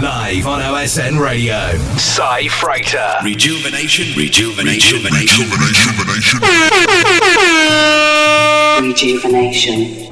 Live on OSN Radio. Si Frater. Rejuvenation, rejuvenation, rejuvenation, rejuvenation. Rejuvenation. hello.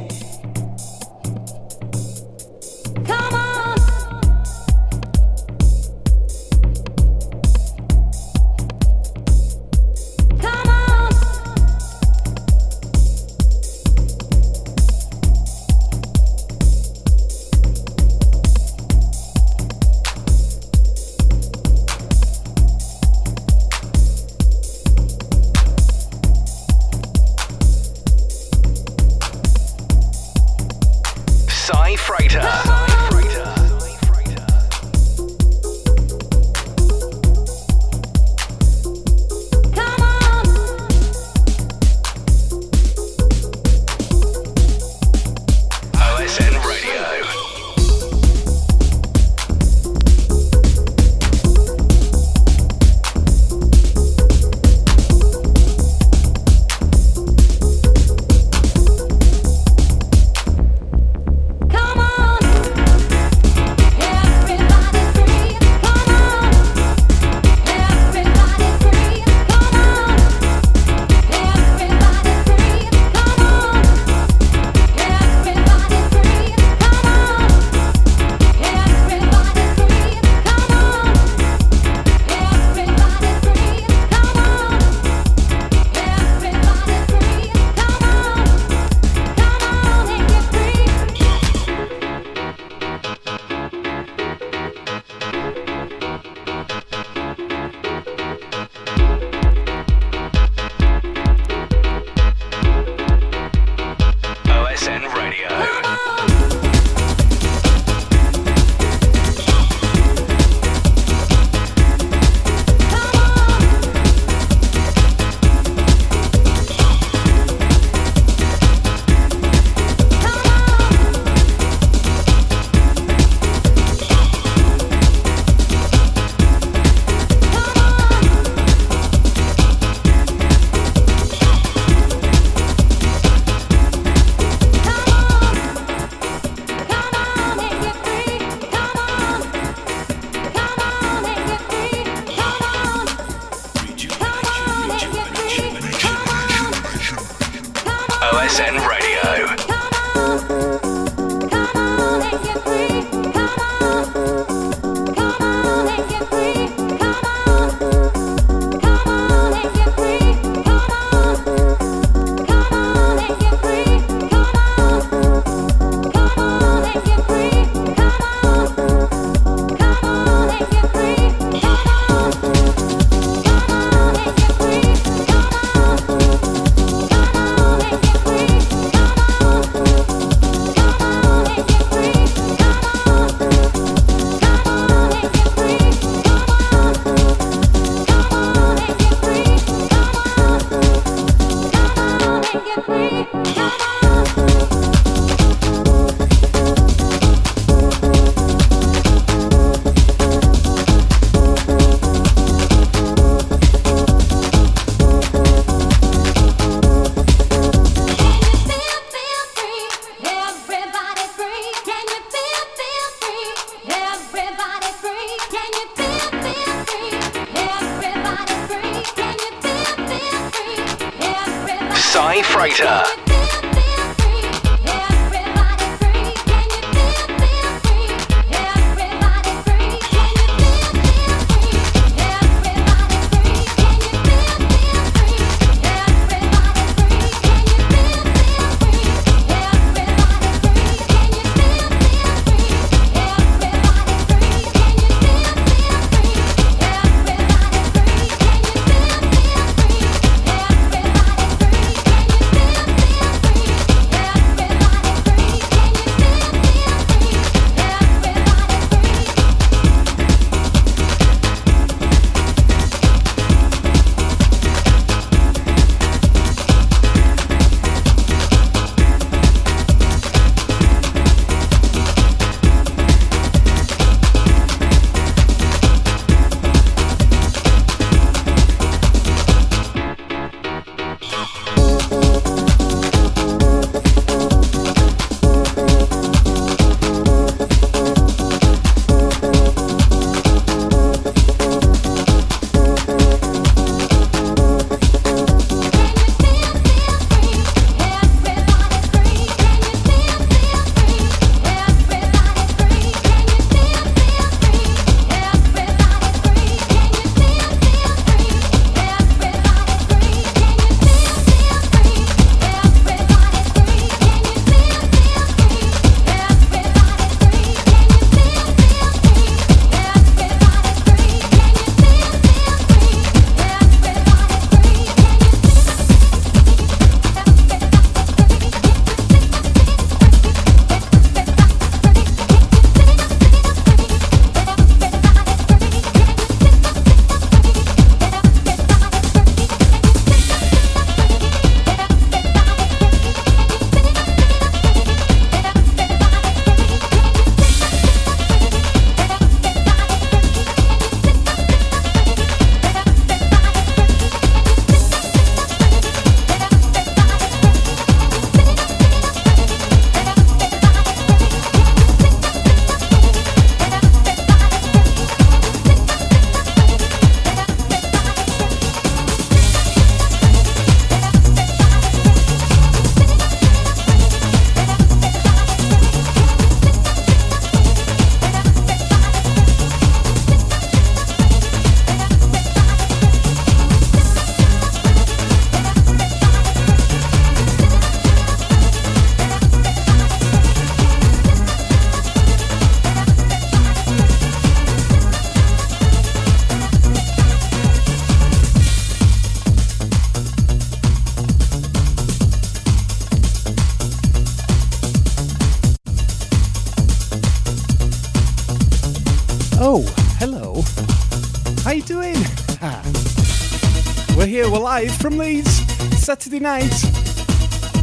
Saturday night.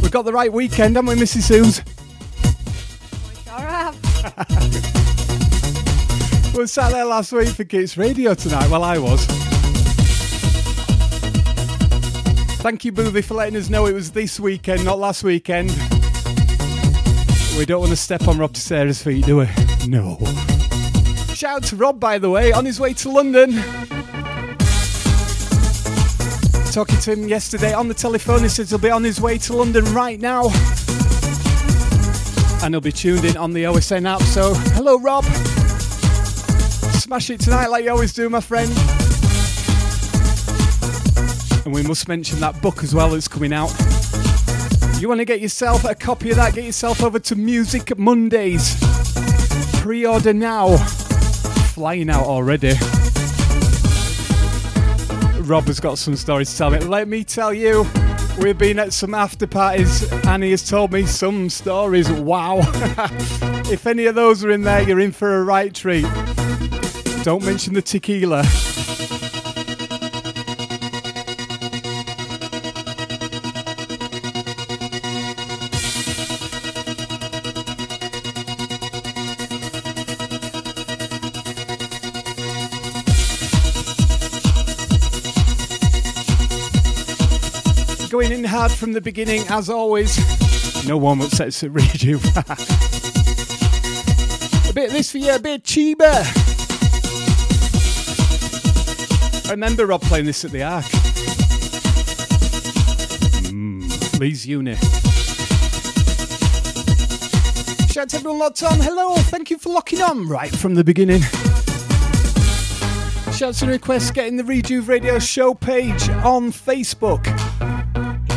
We've got the right weekend, haven't we, Mrs. Suze? Sure have. We sat there last week for Kids Radio tonight. Well, I was. Thank you, Boothie, for letting us know it was this weekend, not last weekend. We don't want to step on Rob Sarah's feet, do we? No. Shout out to Rob, by the way, on his way to London. Talking to him yesterday on the telephone, he says he'll be on his way to London right now. And he'll be tuned in on the OSN app. So, hello, Rob. Smash it tonight like you always do, my friend. And we must mention that book as well that's coming out. You want to get yourself a copy of that? Get yourself over to Music Mondays. Pre order now. Flying out already. Rob has got some stories to tell me. Let me tell you, we've been at some after parties and he has told me some stories. Wow. if any of those are in there, you're in for a right treat. Don't mention the tequila. From the beginning, as always. No one will sets to read you. a bit of this for you, a bit cheaper. I remember Rob playing this at the Ark. Mm, Leeds Uni. Shout out to everyone locked on. Hello, thank you for locking on right from the beginning. Shouts and requests getting the Rejuve Radio show page on Facebook.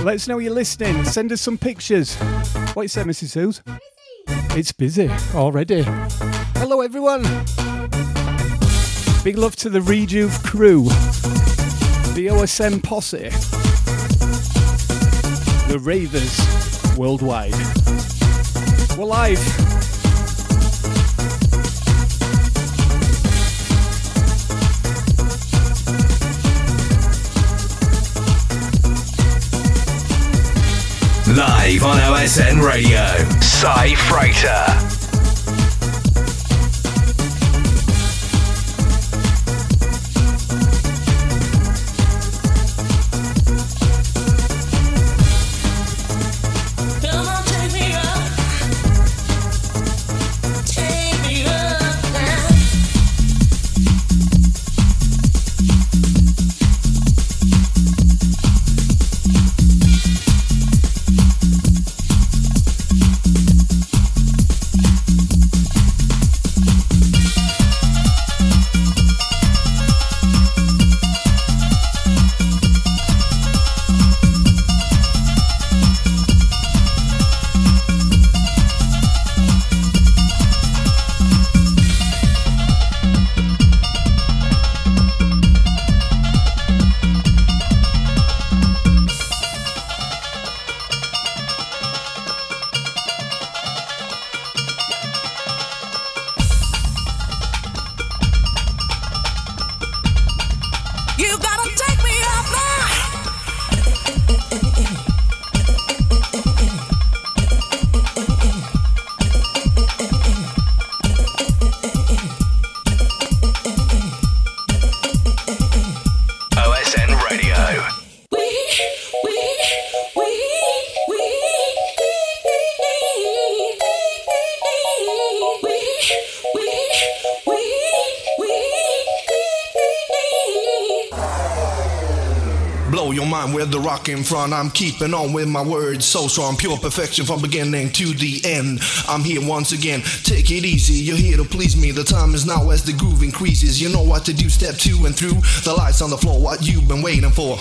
Let us know you're listening. Send us some pictures. What you say, Mrs. Suze? It's busy already. Hello, everyone. Big love to the Rejuve crew, the OSN posse, the Ravers worldwide. We're live. Live on OSN Radio. Si Frater. With the rock in front. I'm keeping on with my words so strong. Pure perfection from beginning to the end. I'm here once again. Take it easy. You're here to please me. The time is now as the groove increases. You know what to do. Step two and through. The lights on the floor. What you've been waiting for.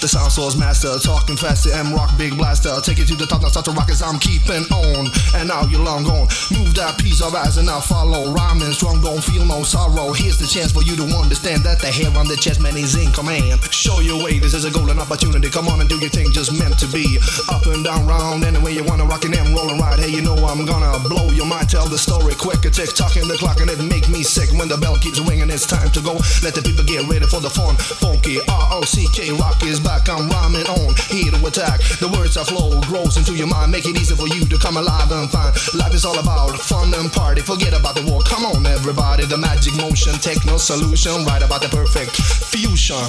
The sound source master, talking faster, M rock big blaster. Take it to the top, now start to rock as I'm keeping on. And now you're long gone. Move that piece of eyes and now follow. Rhyming strong, don't feel no sorrow. Here's the chance for you to understand that the hair on the chest man is in command. Show your way, this is a golden opportunity. Come on and do your thing, just meant to be. Up and down, round, any way you wanna rock and I'm rolling right. Hey, you know I'm gonna blow your mind tell the story quick. Tick tocking the clock and it make me sick when the bell keeps ringing. It's time to go. Let the people get ready for the fun. Funky R O C K rock is back. I'm rhyming on here to attack. The words I flow grows into your mind. Make it easy for you to come alive and find. Life is all about fun and party. Forget about the war. Come on, everybody. The magic motion, techno solution. Right about the perfect fusion.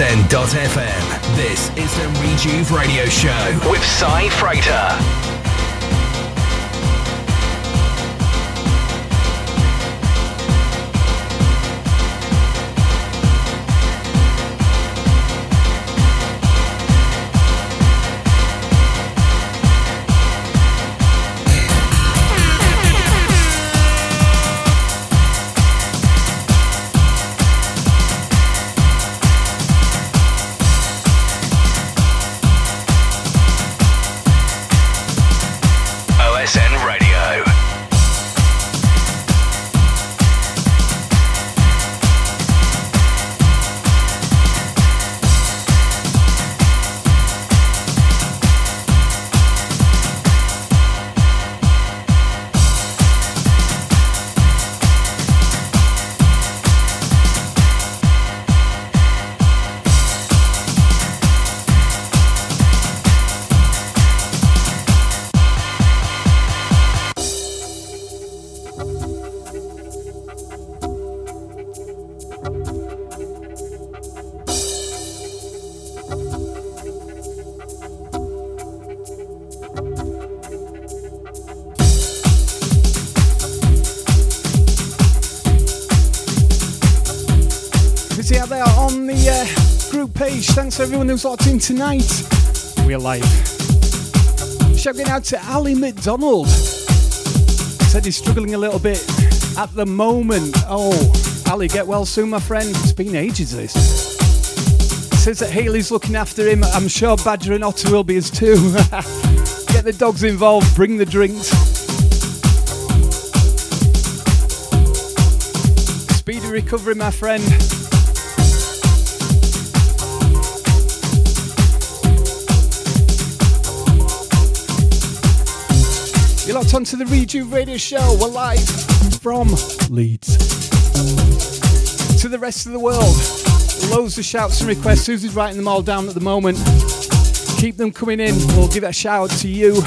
On OSN.FM. This is the Rejuve Radio Show with Si Frater. Thanks everyone who's locked in tonight. We're live. Shouting out to Ali McDonald. Said he's struggling a little bit at the moment. Oh, Ali, get well soon, my friend. It's been ages, this. Says that Haley's looking after him. I'm sure Badger and Otter will be as too. get the dogs involved, bring the drinks. Speedy recovery, my friend. Locked onto the Rejuve Radio Show. We're live from Leeds to the rest of the world. Loads of shouts and requests. Susie's writing them all down at the moment. Keep them coming in. We'll give it a shout out to you.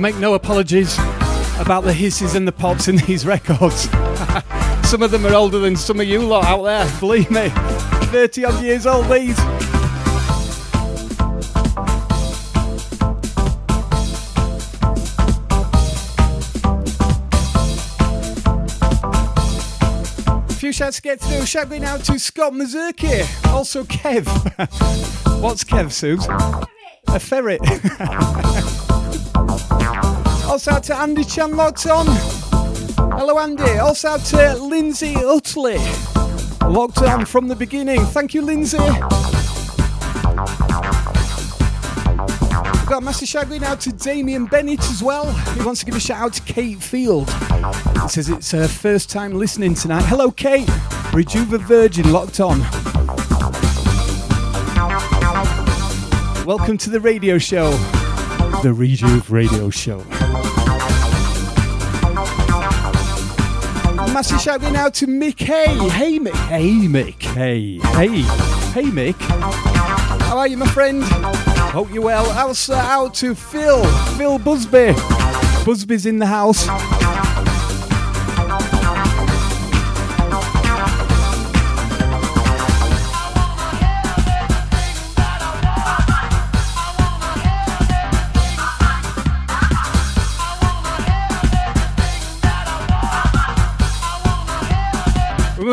Make no apologies about the hisses and the pops in these records. some of them are older than some of you lot out there, believe me. 30 odd years old, these. A few shouts to get through. Shout going out to Scott Mazurki. Also Kev. What's Kev, Suze? A ferret. Also out to Andy Chan locked on. Hello Andy. Also out to Lindsay Utley. Locked on from the beginning. Thank you, Lindsay. Got a massive shout out to Damien Bennett as well. He wants to give a shout out to Kate Field. He says it's her first time listening tonight. Hello, Kate. Rejuva Virgin locked on. Welcome to the radio show, the Rejuve Radio Show. Massive shout out to Mick Hay. Hey Mick. Hey Mick. Hey. Hey. Hey Mick. How are you, my friend? Hope you're well. Also out to Phil. Phil Busby. Busby's in the house.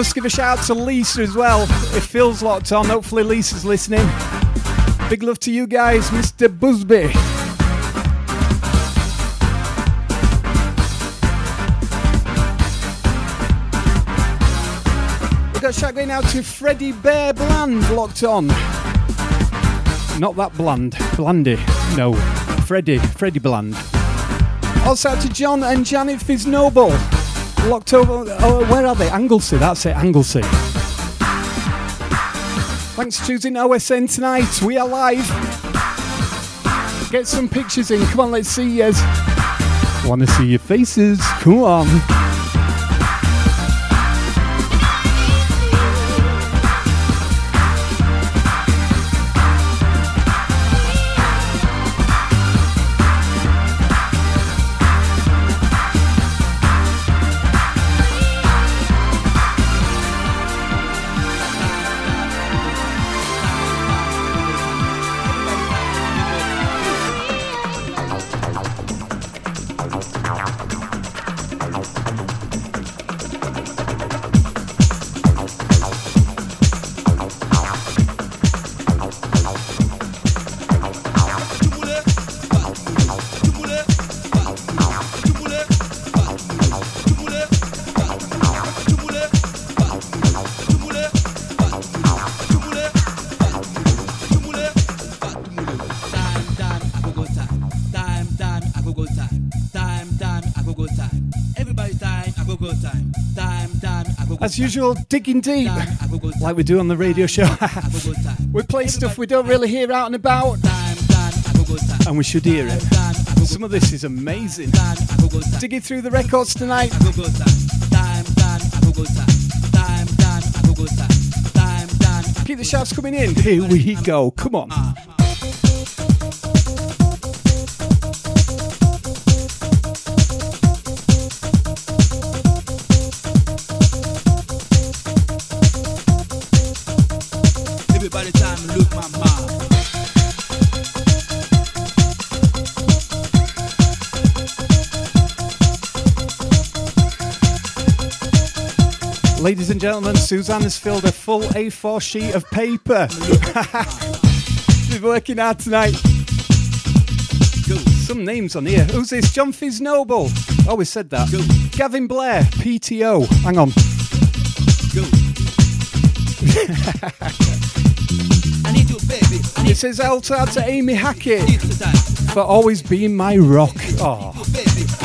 Must give a shout out to Lisa as well. It feels locked on. Hopefully, Lisa's listening. Big love to you guys, Mr. Busby. We've got shout going out to Freddie Bear Bland locked on. Not that bland, Blandy. No, Freddie, Freddie Bland. Also out to John and Janet Fiznoble. Locked over. Oh, where are they? Anglesey. That's it. Anglesey. Thanks for choosing OSN tonight. We are live. Get some pictures in. Come on, let's see you. Want to see your faces? Come on. As usual, digging deep, like we do on the radio show. we play stuff we don't really hear out and about, and we should hear it. Some of this is amazing. Digging through the records tonight. Keep the shouts coming in. Here we go. Come on. Ladies and gentlemen, Suzanne has filled a full A4 sheet of paper. She's working hard tonight. Some names on here. Who's this? John Fiznoble. Oh, we said that. Gavin Blair, PTO. Hang on. it says out to Amy Hackett for always being my rock. Oh,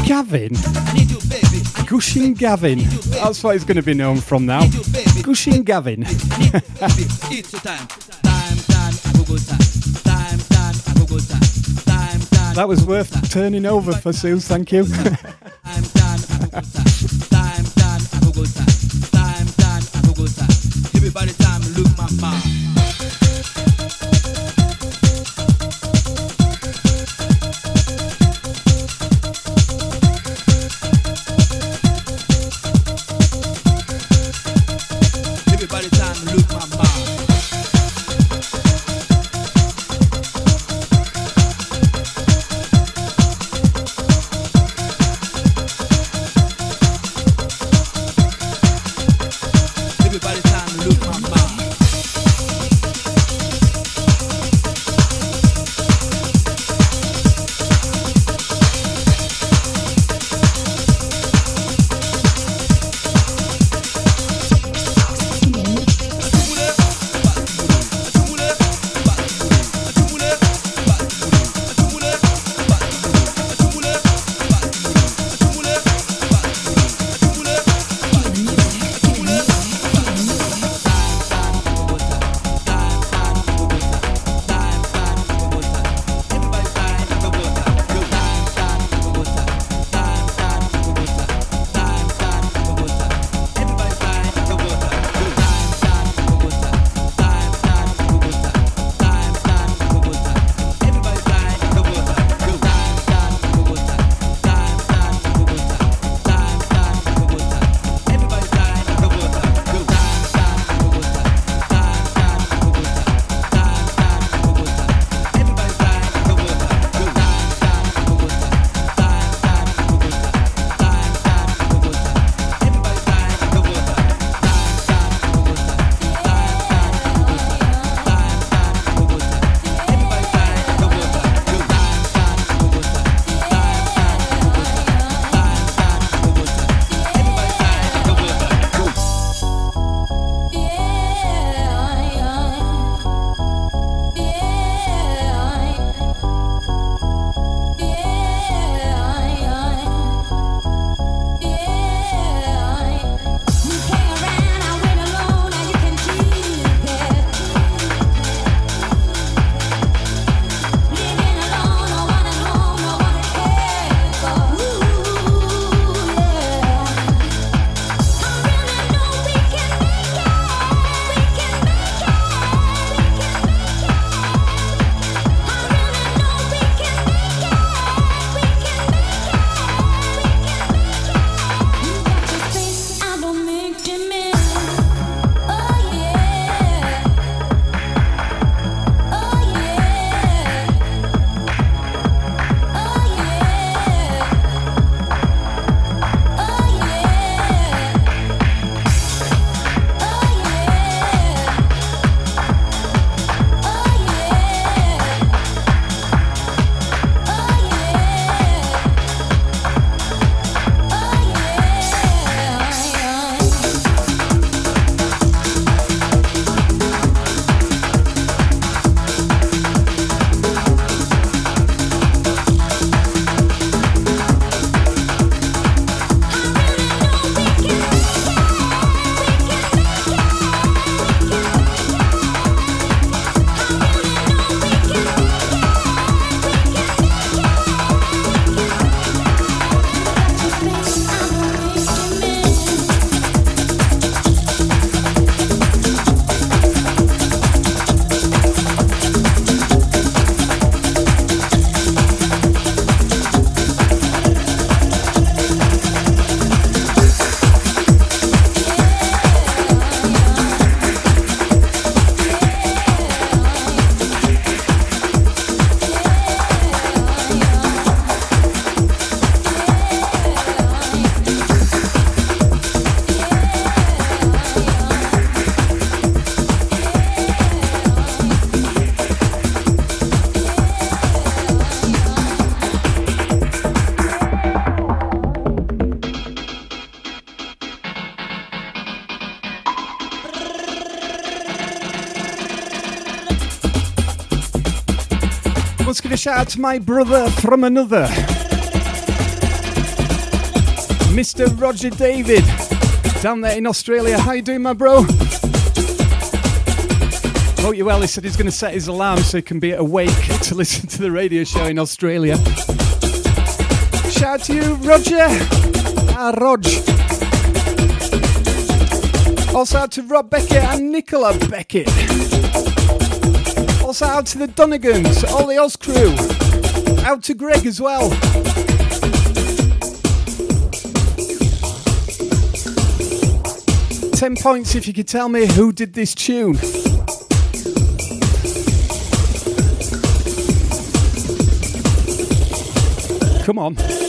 Gavin. Gushing Gavin. That's what he's going to be known from now. Gushing Gavin. that was worth turning over for Sue, thank you. shout out to my brother from another, Mr. Roger David, down there in Australia. How you doing, my bro? Hope you well. He said he's going to set his alarm so he can be awake to listen to the radio show in Australia. Shout out to you, Roger. Ah, Rog. Also out to Rob Beckett and Nicola Beckett. Out to the Donegans, all the Oz crew. Out to Greg as well. Ten points if you could tell me who did this tune. Come on.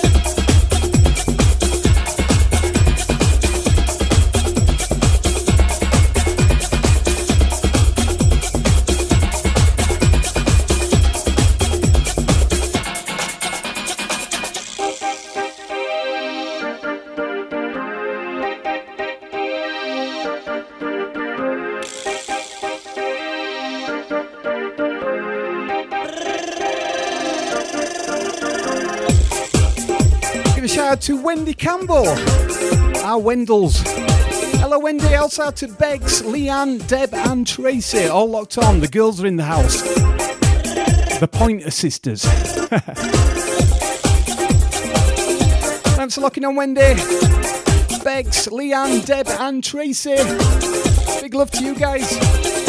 Wendy Campbell, our Wendells. Hello, Wendy. Also to Begs, Leanne, Deb, and Tracy. All locked on. The girls are in the house. The Pointer Sisters. Thanks for locking on, Wendy. Begs, Leanne, Deb, and Tracy. Big love to you guys.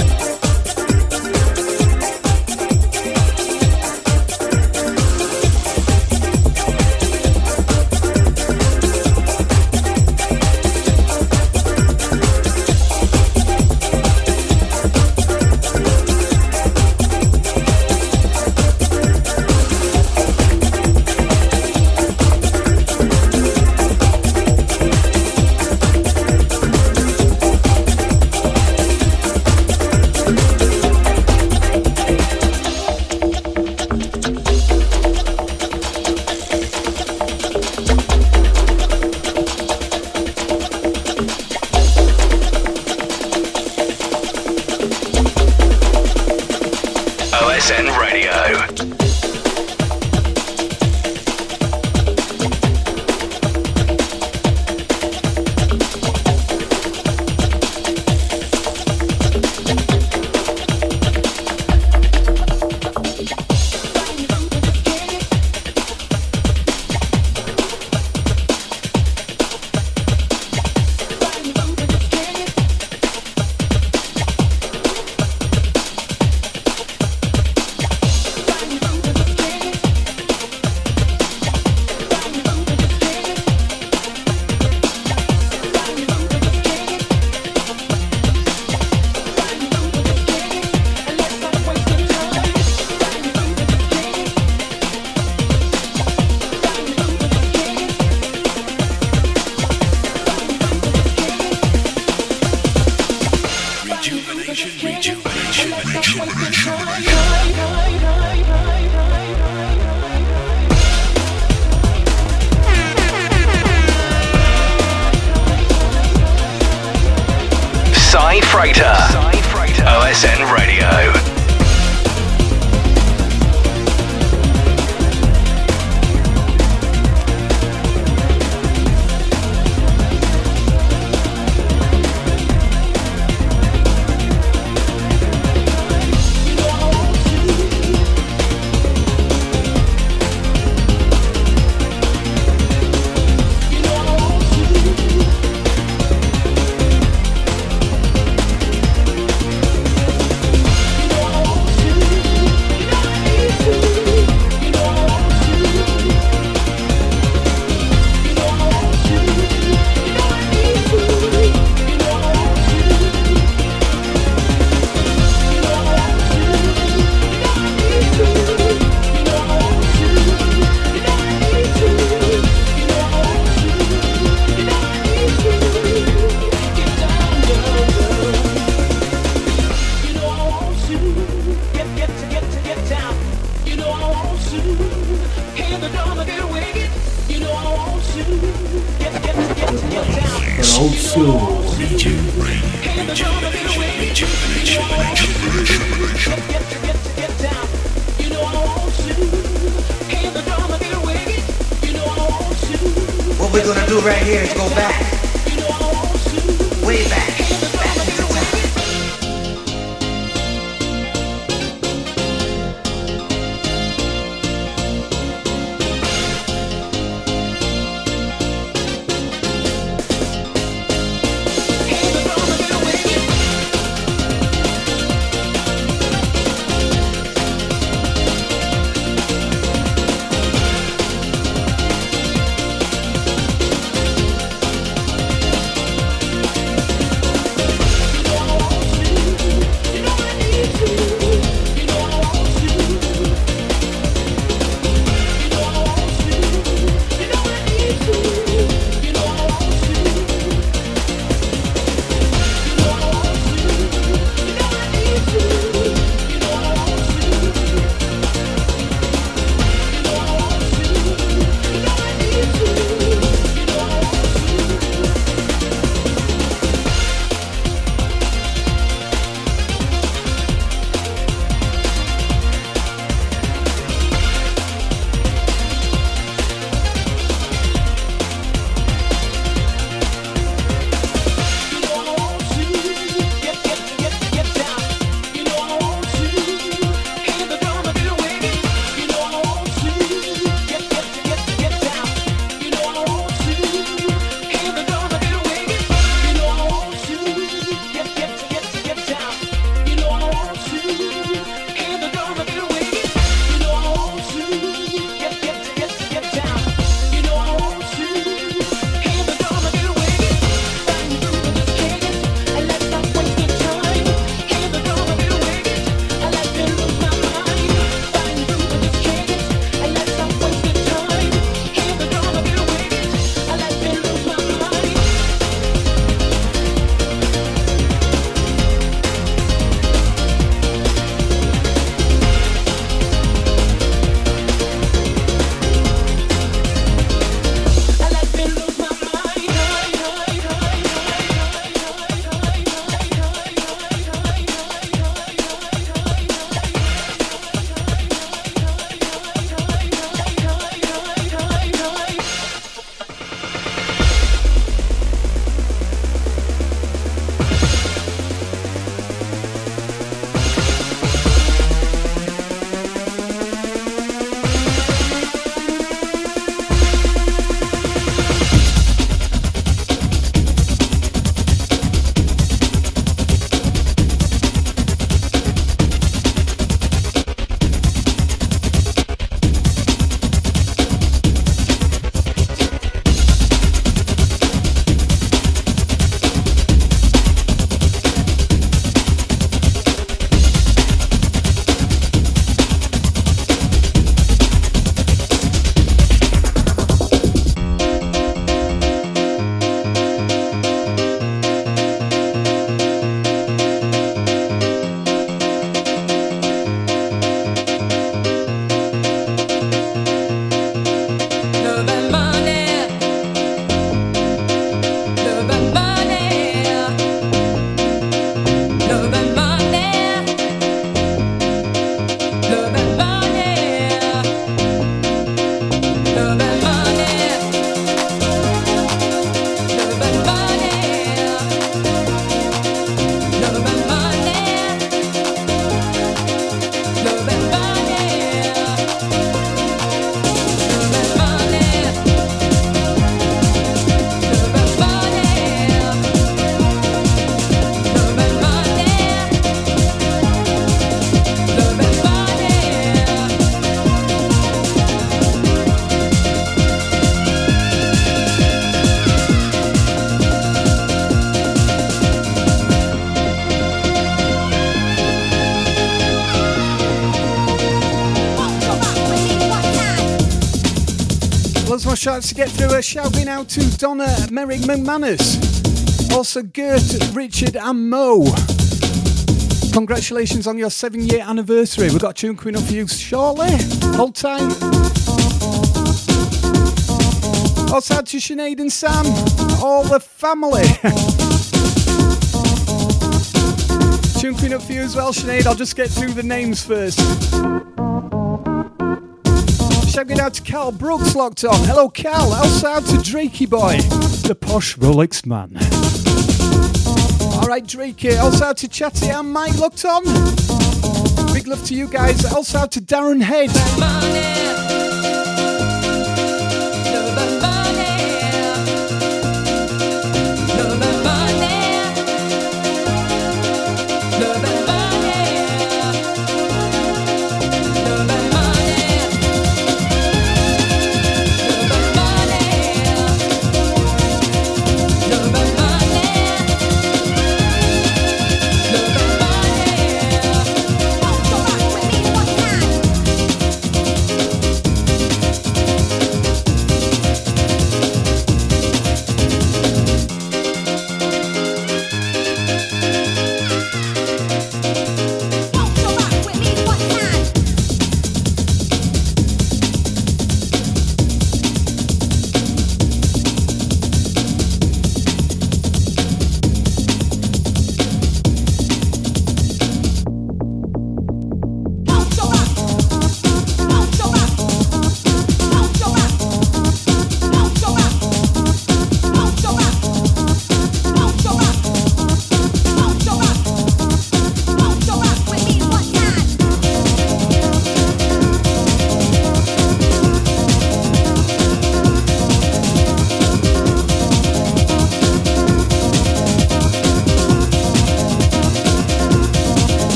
What we're gonna do right here is go back, way back. Shots to get through. A shouting out to Donna Merrick McManus. Also, Gert, Richard, and Mo. Congratulations on your seven year anniversary. We've got a tune coming up for you shortly. Hold tight. Also, to Sinead and Sam, all the family. tune coming up for you as well, Sinead. I'll just get through the names first. Out to Cal Brooks locked on. Hello, Cal. Also out to Drakey Boy, the posh Rolex man. All right, Drakey. Also out to Chatty and Mike locked on. Big love to you guys. Also out to Darren Head.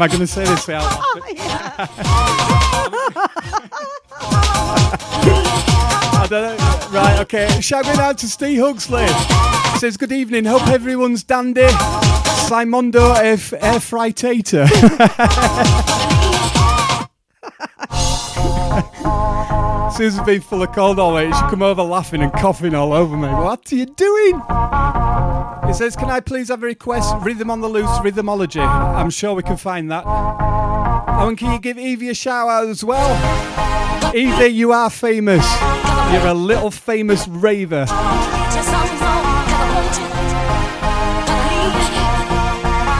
Am I going to say this out? Oh, I don't know. Right, okay. Shouting out to Steve Huxley. Says, Good evening. Hope everyone's dandy. Simondo F. Air Fritator. Susan's been full of cold all week. She come over laughing and coughing all over me. What are you doing? It says, Can I please have a request? Rhythm on the loose, rhythmology. I'm sure we can find that. Oh, and can you give Evie a shout out as well? Evie, you are famous. You're a little famous raver.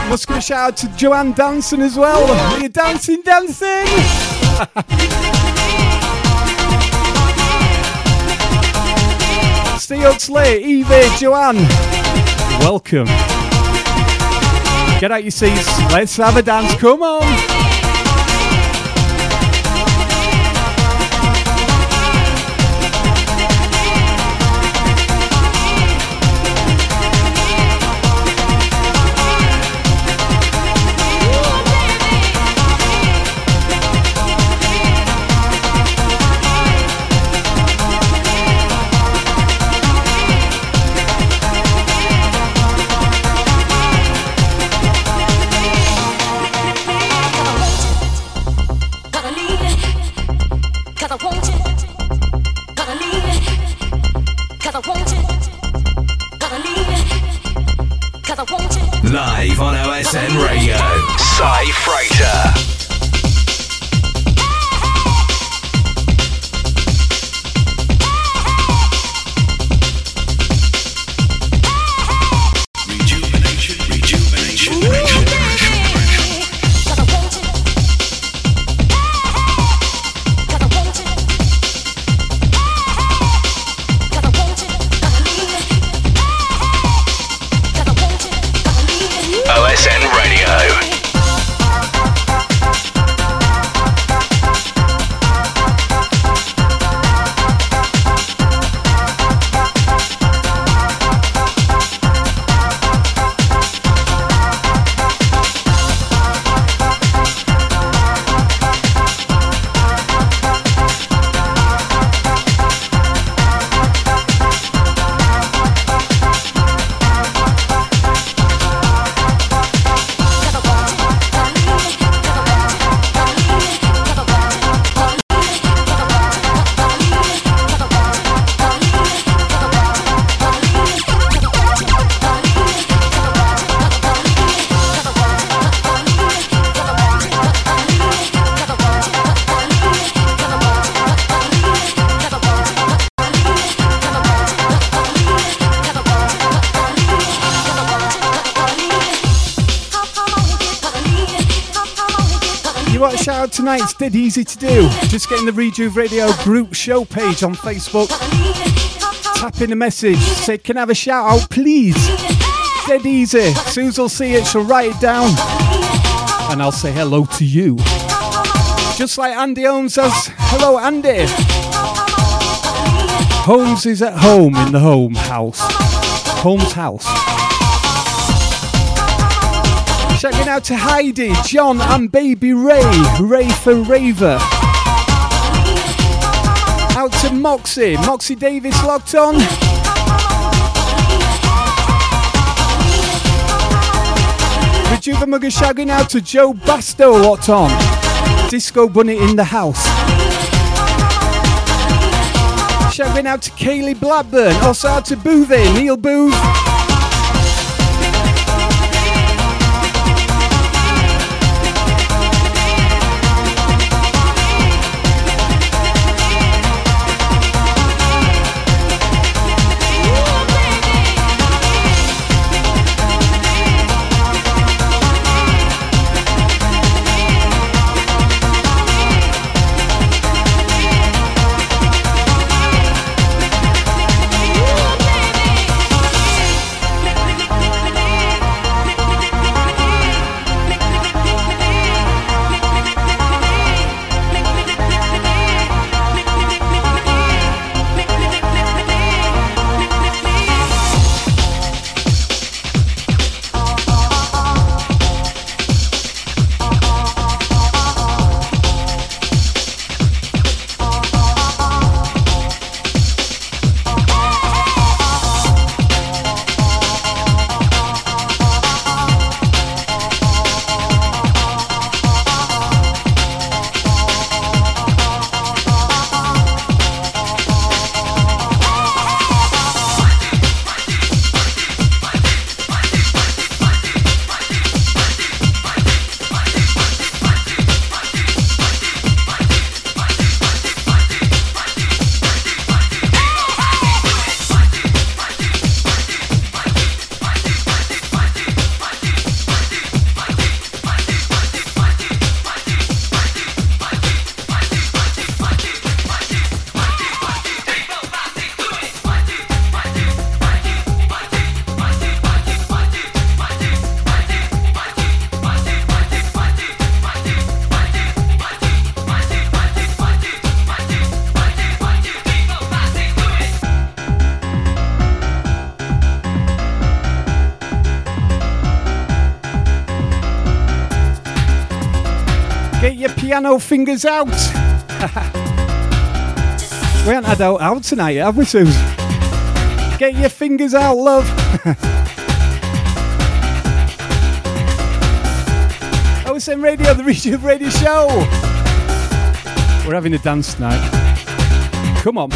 Must give a shout out to Joanne Danson as well. Are you dancing, dancing? Steve Huxley, Evie, Joanne, welcome. Get out your seats, let's have a dance, come on. Dead easy to do. Just get in the Rejuve Radio group show page on Facebook. Tap in a message. Say, can I have a shout out, please? Dead easy. Suze will see it. She'll write it down. And I'll say hello to you. Just like Andy Holmes says, hello, Andy. Holmes is at home in the home house. Holmes house. Shouting out to Heidi, John, and baby Ray. Ray for Raver. Out to Moxie. Moxie Davis locked on. Rejuva Mugger shouting out to Joe Basto locked on. Disco Bunny in the house. Shouting out to Kaylee Blackburn. Also out to Boothy, Neil Booth. Piano fingers out. we haven't had out, out tonight, have we, Suze? Get your fingers out, love. Oh, OSN Radio, the Rejuve Radio Show. We're having a dance tonight. Come on.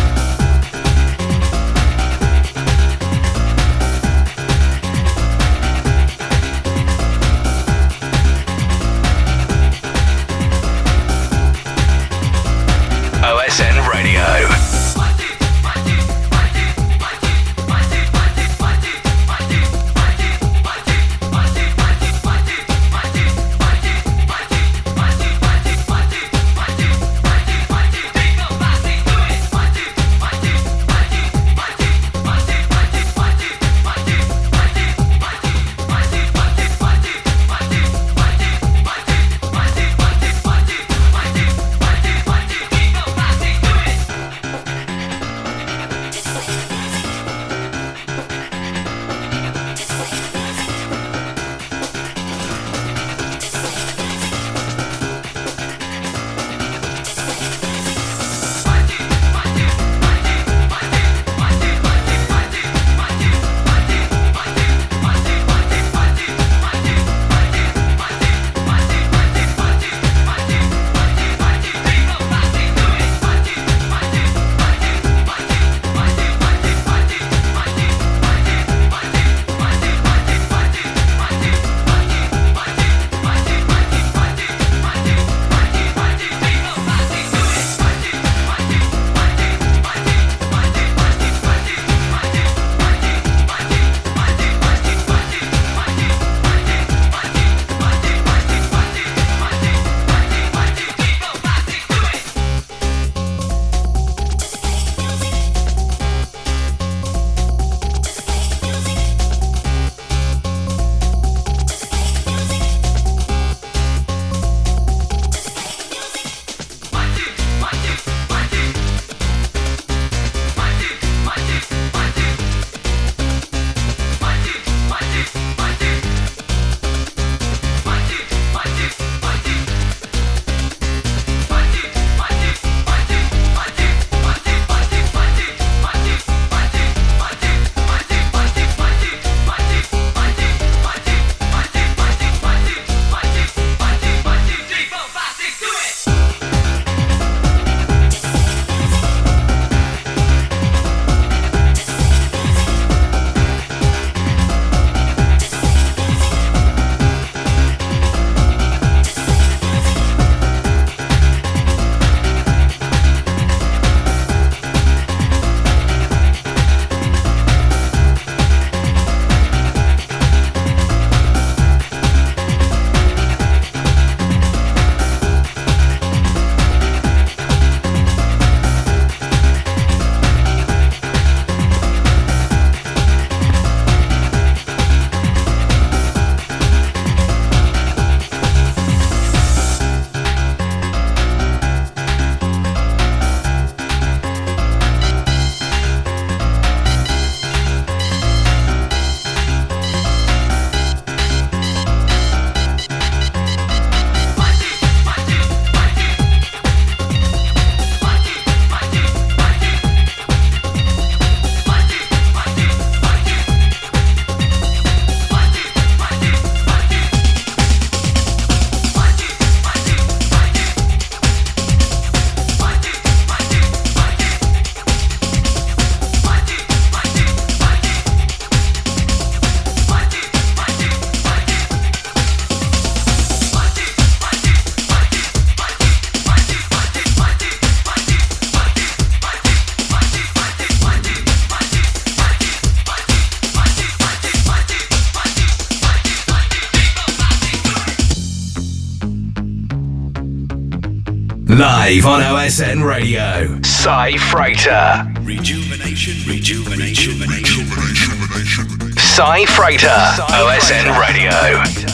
Live on OSN Radio. Si Frater. Rejuvenation, rejuvenation, rejuvenation. Si Frater. OSN Radio.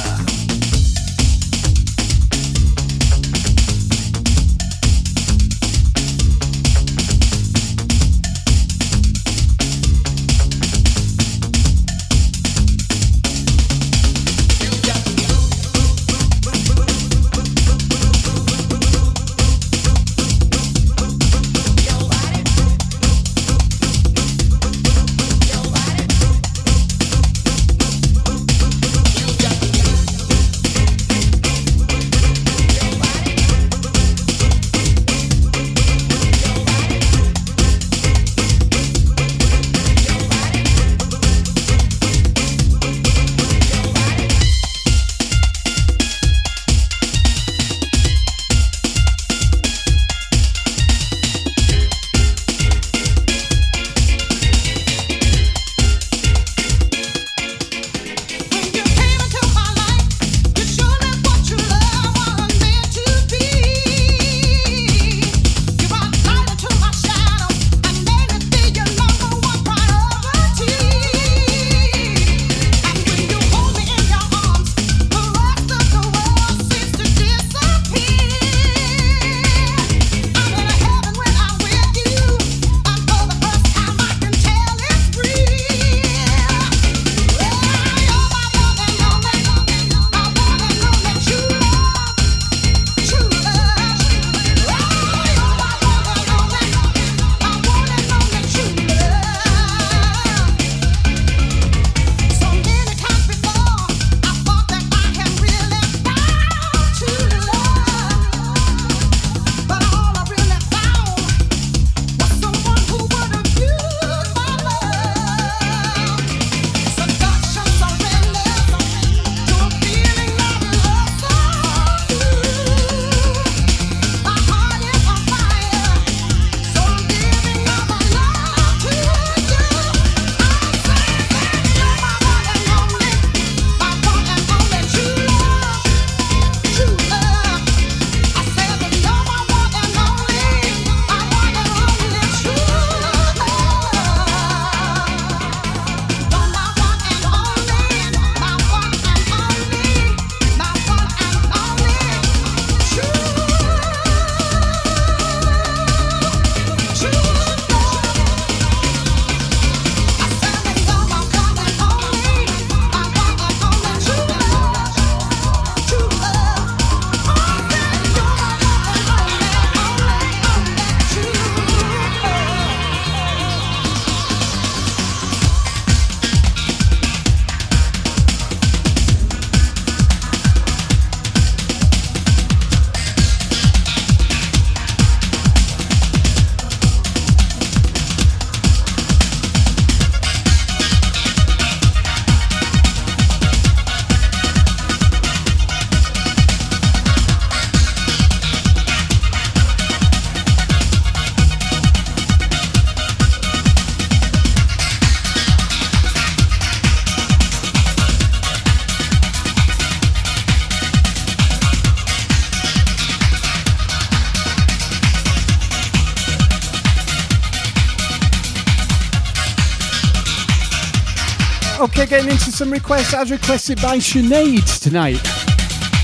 Okay, getting into some requests as requested by Sinead tonight.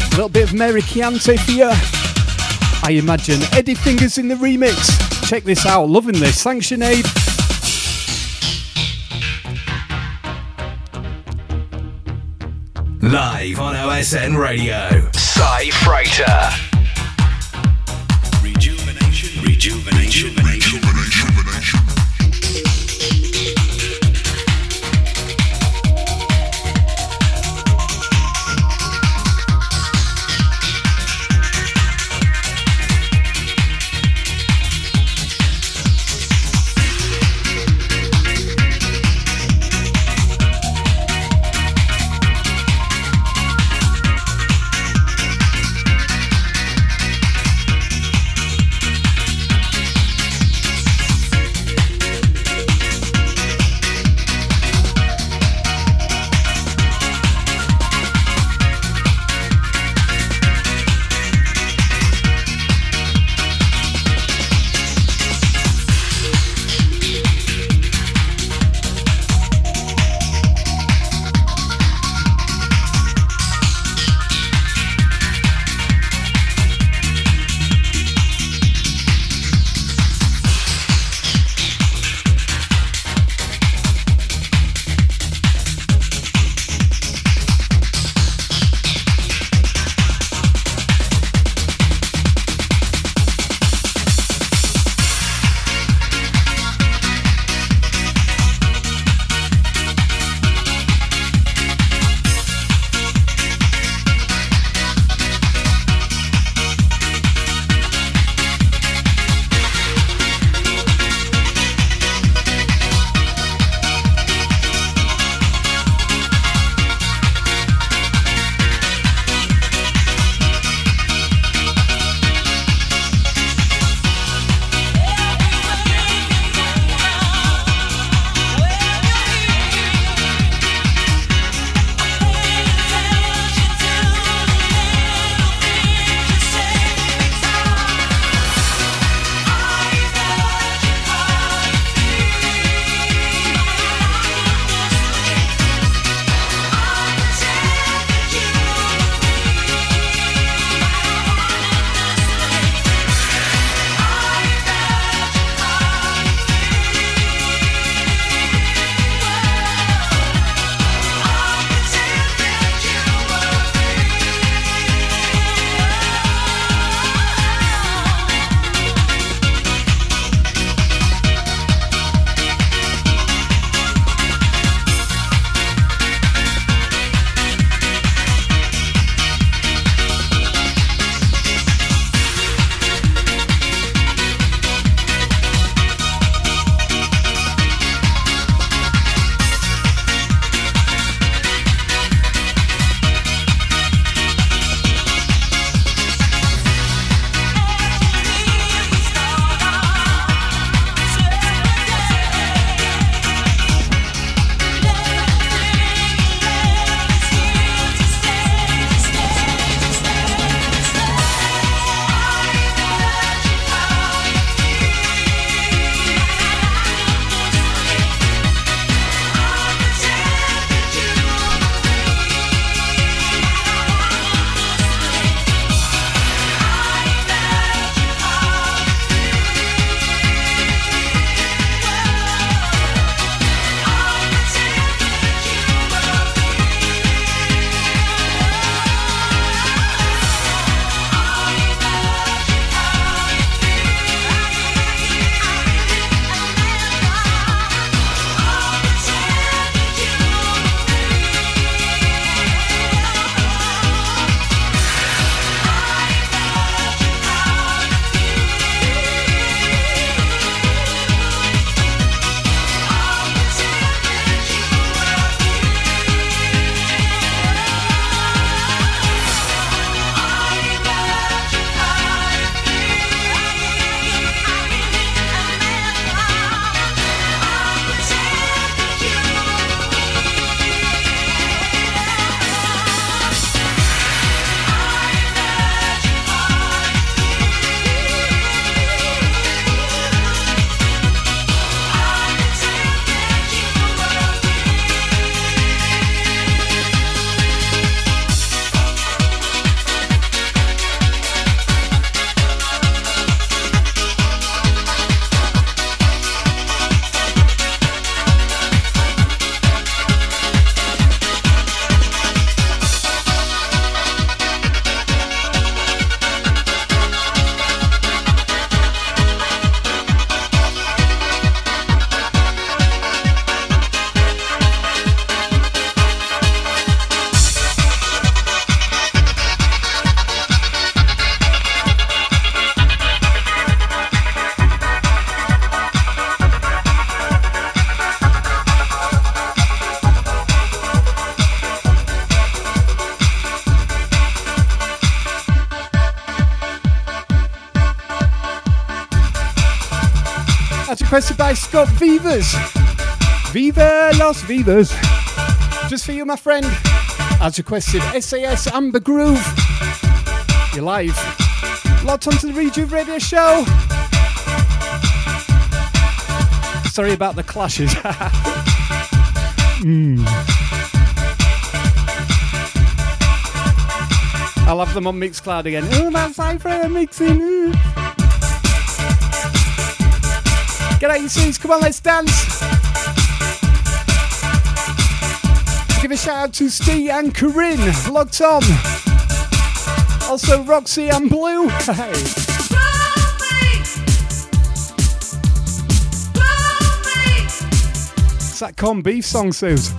A little bit of Mary Chiante for you. I imagine Eddie Fingers in the remix. Check this out, loving this. Thanks, Sinead. Live on OSN Radio. Si Frater. Rejuvenation, rejuvenation, rejuvenation. Scott Vivas. Viva Las Vivas. Just for you, my friend. As requested, SAS Amber Groove. You're live. Locked onto the Rejuve Radio Show. Sorry about the clashes. mm. I'll have them on Mixcloud again. Oh, that's Cypher mixing. Get out your seats, come on, let's dance. Give a shout out to Steve and Corinne, locked on. Also Roxy and Blue. Hey. Corned beef song, Suze.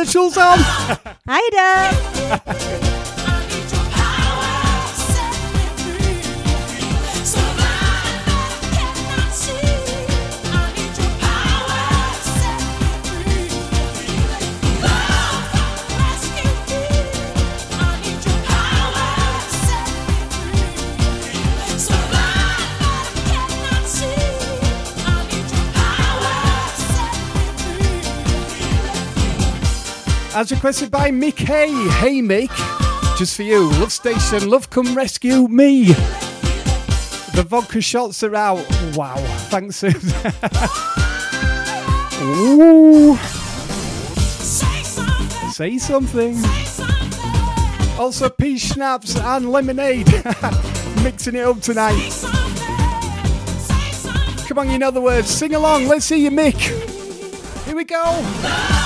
That's Birchall's on. Hi, Dad. As requested by Mick Hay. Hey, Mick. Just for you. Lovestation. Love Come Rescue Me. The vodka shots are out. Wow. Thanks, Susan. Ooh. Say something. Also, peach schnapps and lemonade. Mixing it up tonight. Come on, you know the words. Sing along. Let's see you, Mick. Here we go.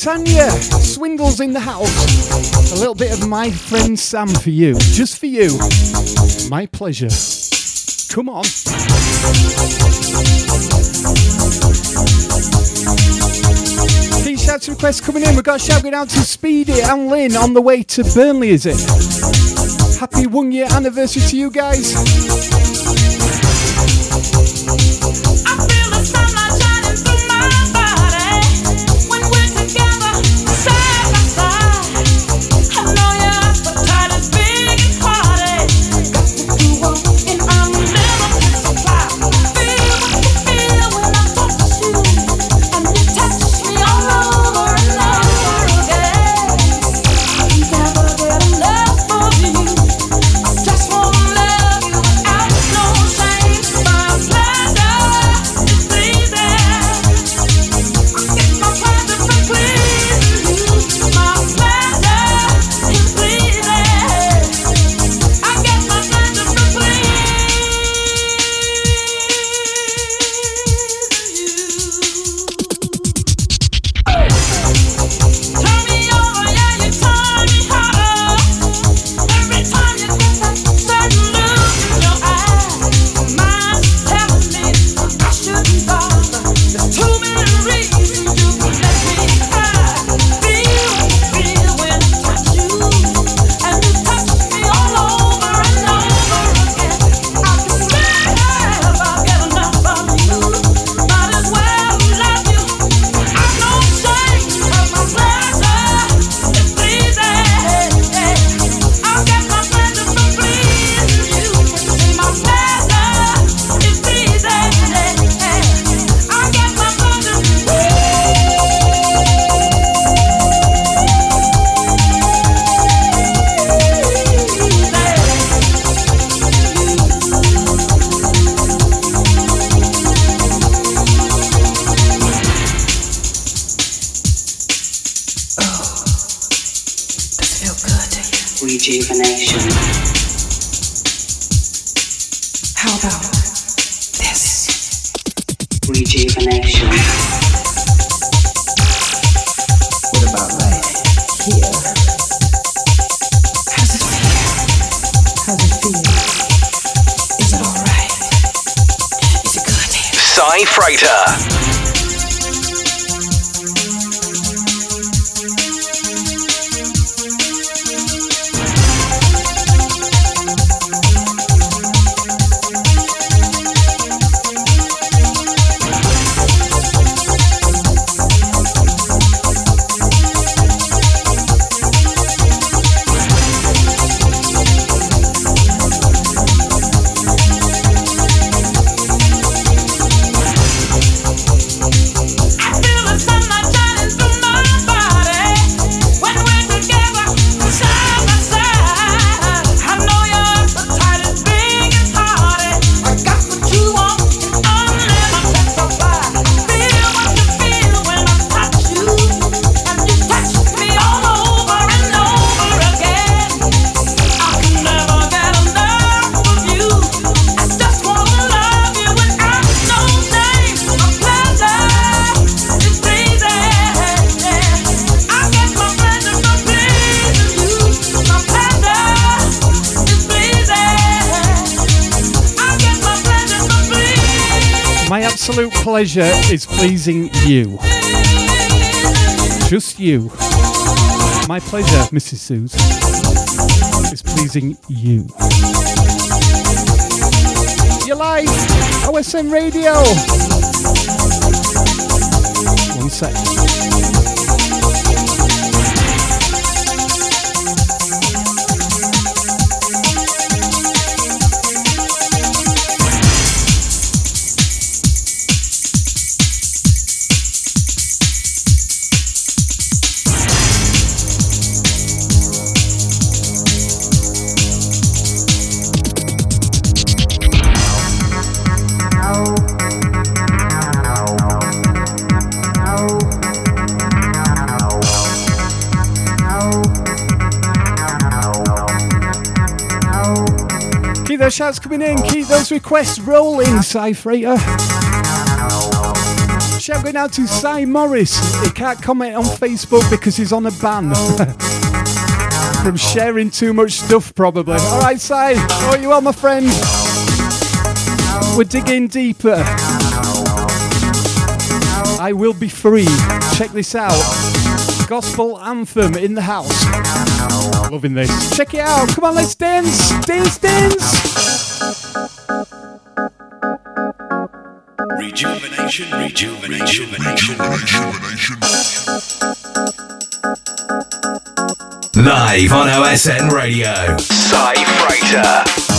Tanya. Swindles in the house. A little bit of my friend Sam for you. Just for you. My pleasure. Come on. These shouts requests coming in. We've got a shout going out to Speedy and Lynn on the way to Burnley, is it? Happy one year anniversary to you guys. Pleasure is pleasing you. Just you. My pleasure, Mrs. Suze, is pleasing you. You like OSN Radio? One sec. Shouts coming in, keep those requests rolling, Si Frater. Shout going out to Cy Morris. He can't comment on Facebook because he's on a ban. From sharing too much stuff, probably. Alright, Cy, how are you on, my friend? We're digging deeper. I will be free. Check this out. Gospel anthem in the house. Loving this. Check it out. Come on, let's dance. Dance, dance. Live on OSN Radio. Si Frater.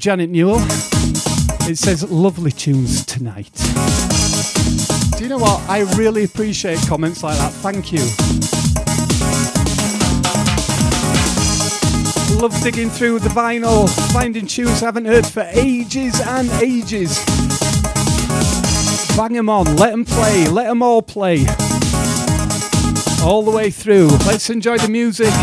Janet Newell. It says lovely tunes tonight. Do you know what? I really appreciate comments like that. Thank you. Love digging through the vinyl, finding tunes I haven't heard for ages and ages. Bang them on, let them play, let them all play. All the way through. Let's enjoy the music.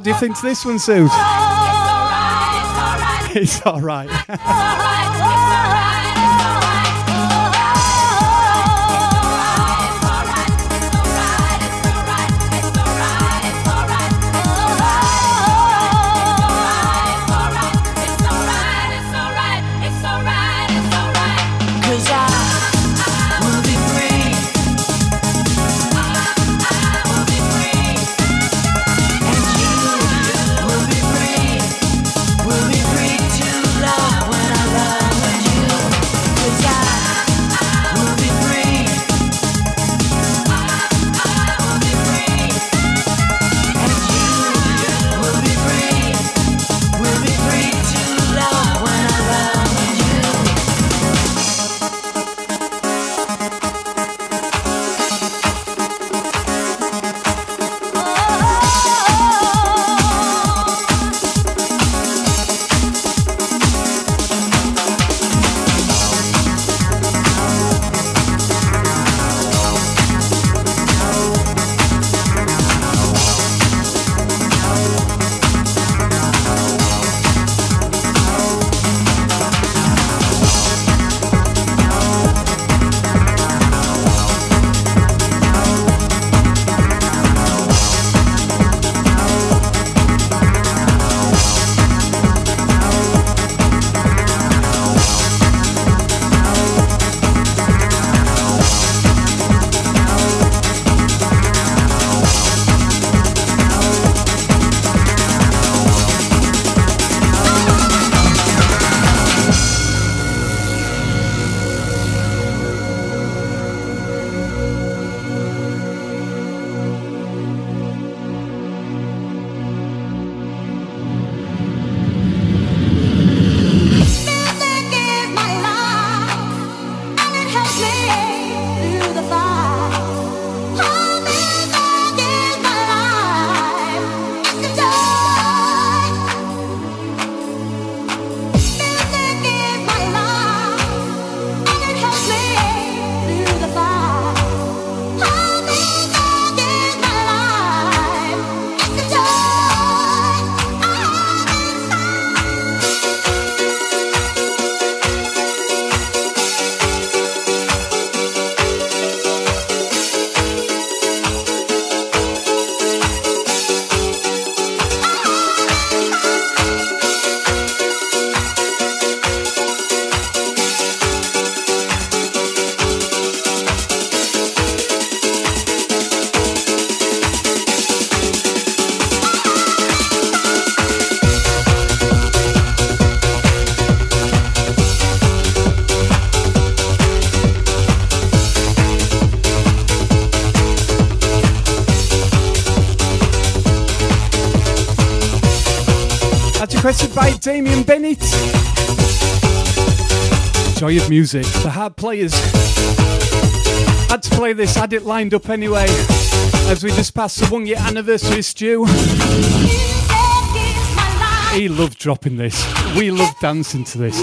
What do you think to this one, Sue? It's alright. Cause music, the hard players. Had to play this, had it lined up anyway. As we just passed the one year anniversary Stu. He loved dropping this. We love dancing to this.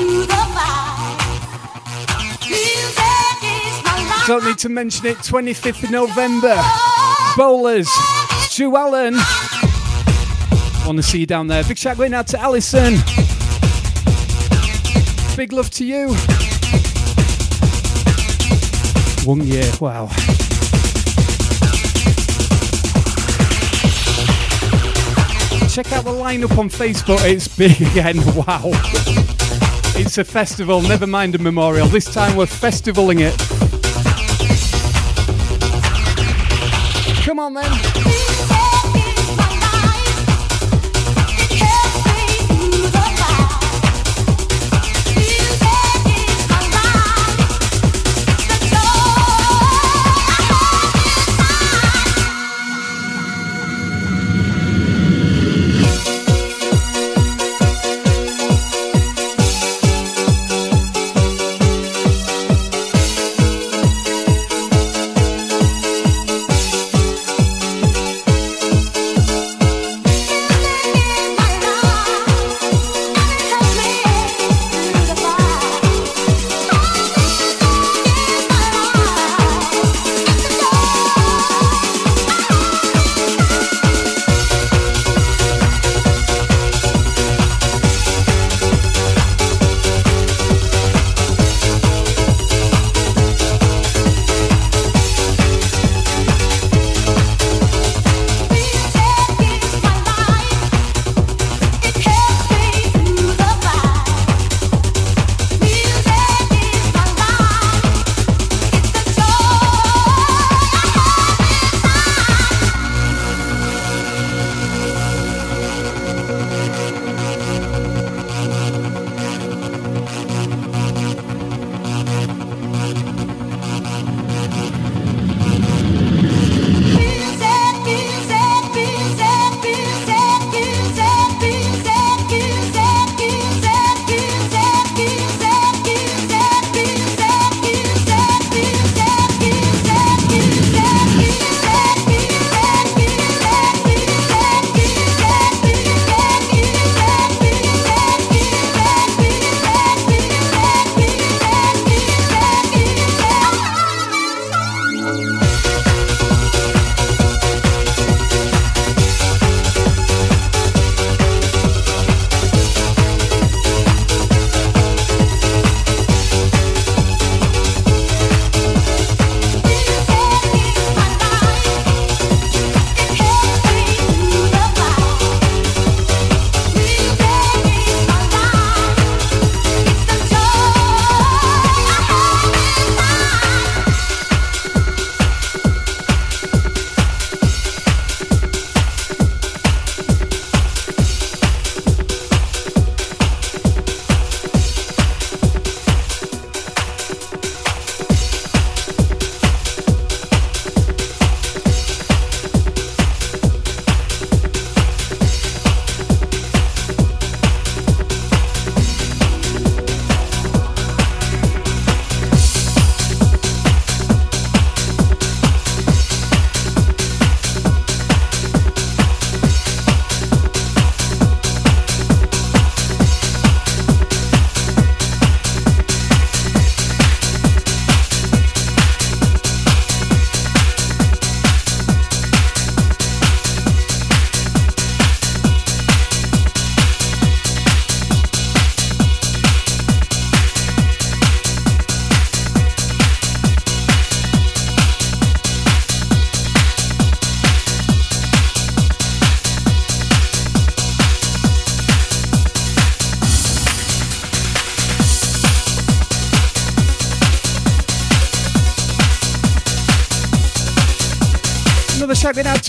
Don't need to mention it. 25th of November. Bowlers. Stu Allen. Want to see you down there. Big shout going out to Alison. Big love to you. One year. Wow. Check out the lineup on Facebook. It's big again. Wow. It's a festival, never mind a memorial. This time we're festivaling it.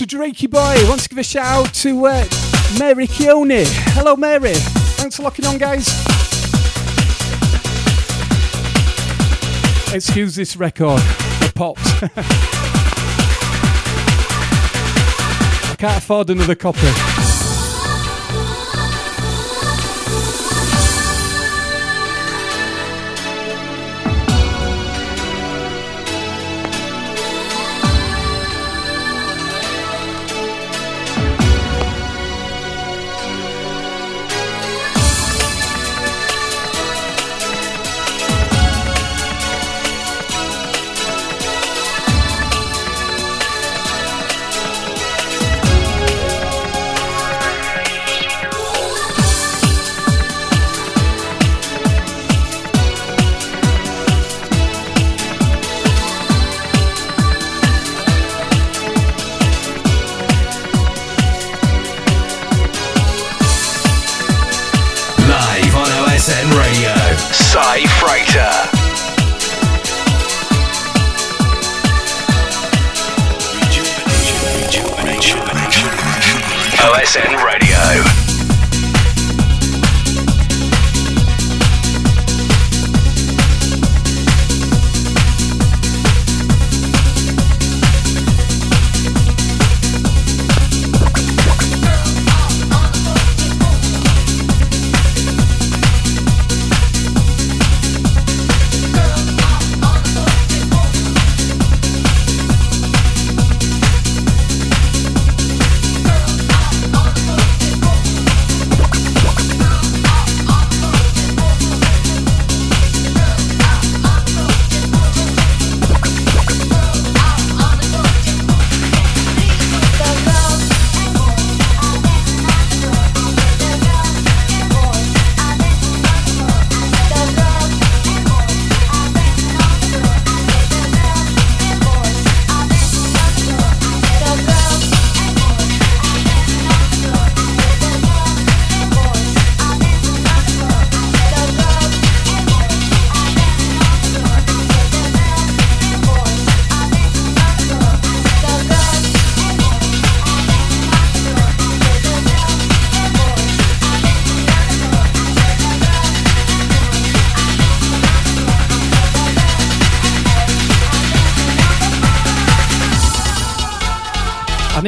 Drakey Boy. Wants to give a shout out to uh, Mary Kiani. Hello, Mary. Thanks for locking on, guys. Excuse this record. It popped. I can't afford another copy.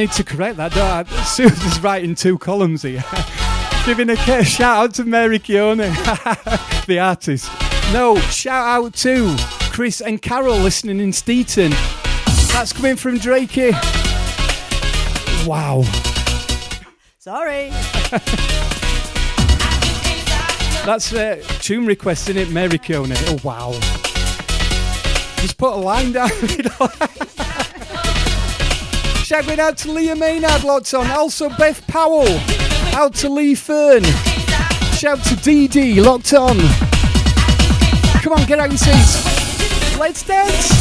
Need to correct that, don't I? Susan's writing two columns here. Giving a shout out to Mary Kiani, the artist. No, shout out to Chris and Carol listening in Steeton. That's coming from Drakey. Wow. Sorry. That's a tune request, isn't it, Mary Kiani? Oh, wow. Just put a line down. you know. Shouting out to Leah Maynard, lots on. Also, Beth Powell. Out to Lee Fern. Shout to Dee, locked on. Come on, get out your seats. Let's dance.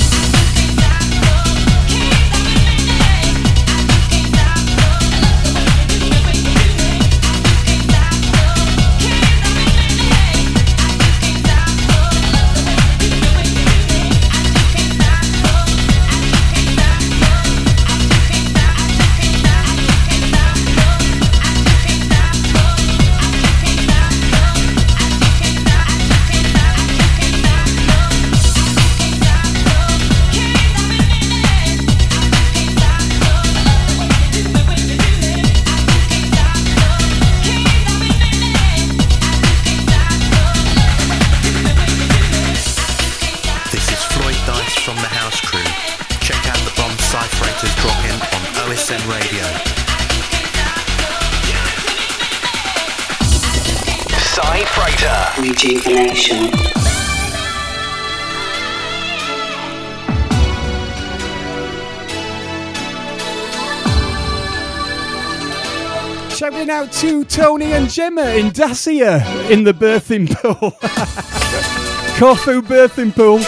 Tony and Gemma in Dassia in the birthing pool. Corfu birthing pool.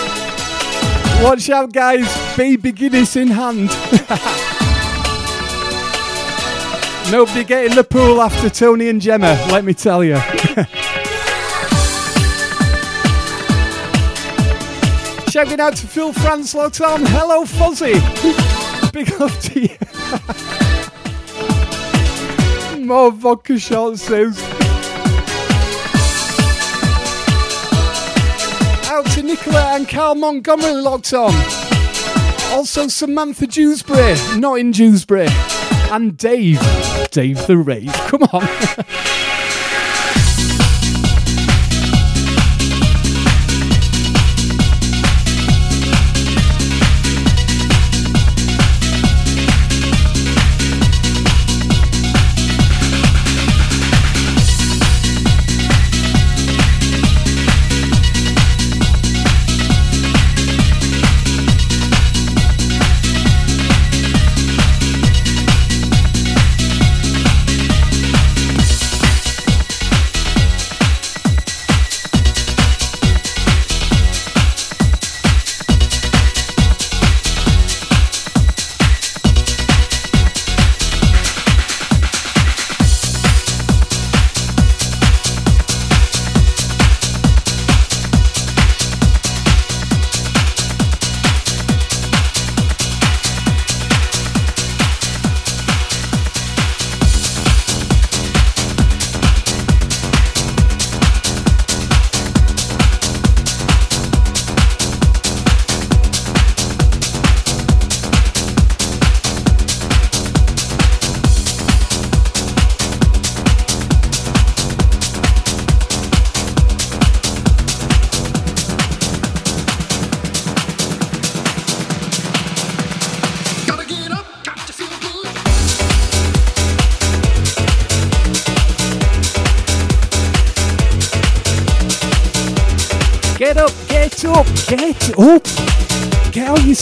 Watch out, guys. Baby Guinness in hand. Nobody get in the pool after Tony and Gemma, let me tell you. Shouting out to Phil France locked on. Hello, Fuzzy. Big love to you. More vodka Suze. Out to Nicola and Carl Montgomery locked on. Also Samantha Dewsbury, not in Dewsbury. And Dave. Dave the Rave. Come on.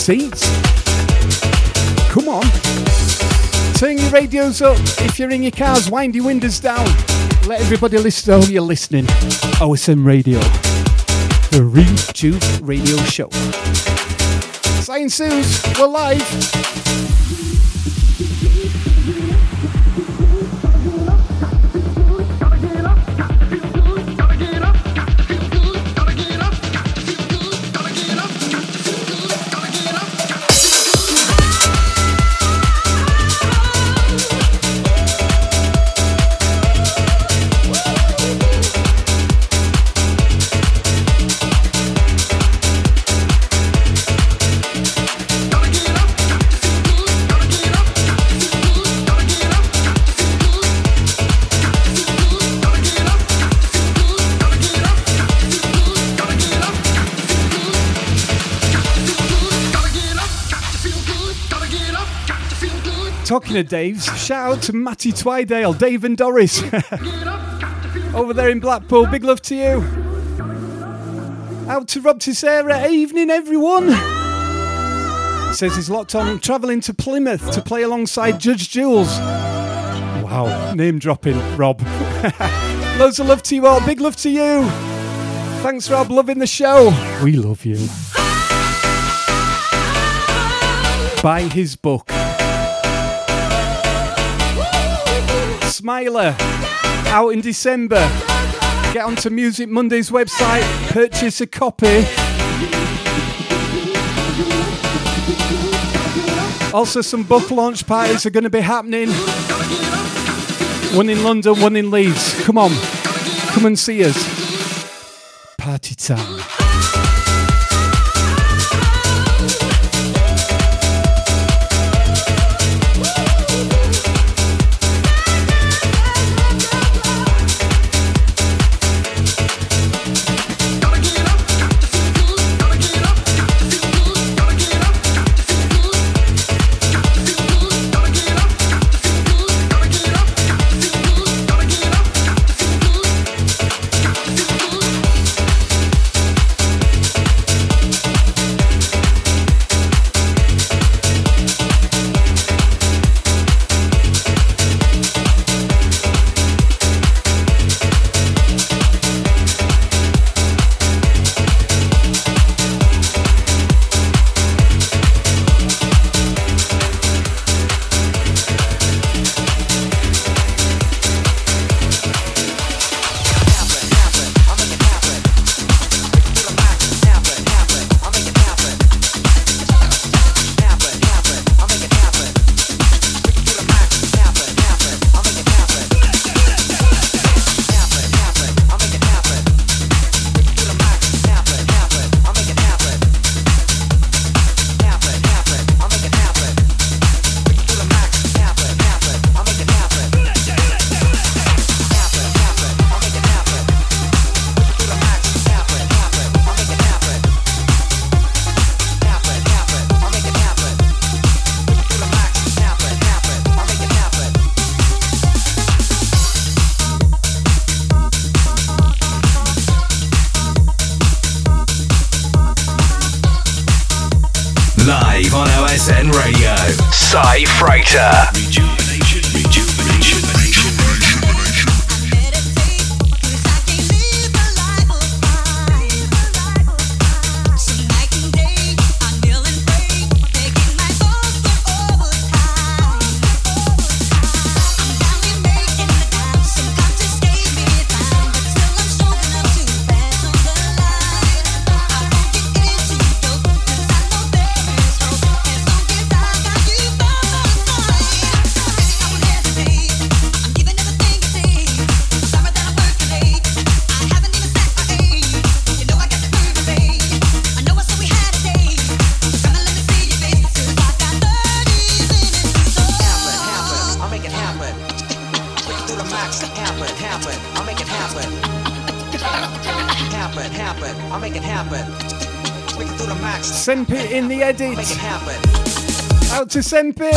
seats. Come on. Turn your radios up. If you're in your cars, wind your windows down. Let everybody listen. Oh, you're listening. OSN Radio. The Rejuve Radio Show. Science Suze, we're live. Talking of Dave's, shout out to Matty Twydale, Dave and Doris. Over there in Blackpool, big love to you. Out to Rob Tissera, evening everyone. Says he's locked on, travelling to Plymouth to play alongside Judge Jules. Wow, name dropping, Rob. Loads of love to you all, big love to you. Thanks, Rob, loving the show. We love you. Buy his book. Smiler, out in December. Get onto Music Monday's website, purchase a copy. Also, some book launch parties are going to be happening. One in London, one in Leeds. Come on, come and see us. Party time.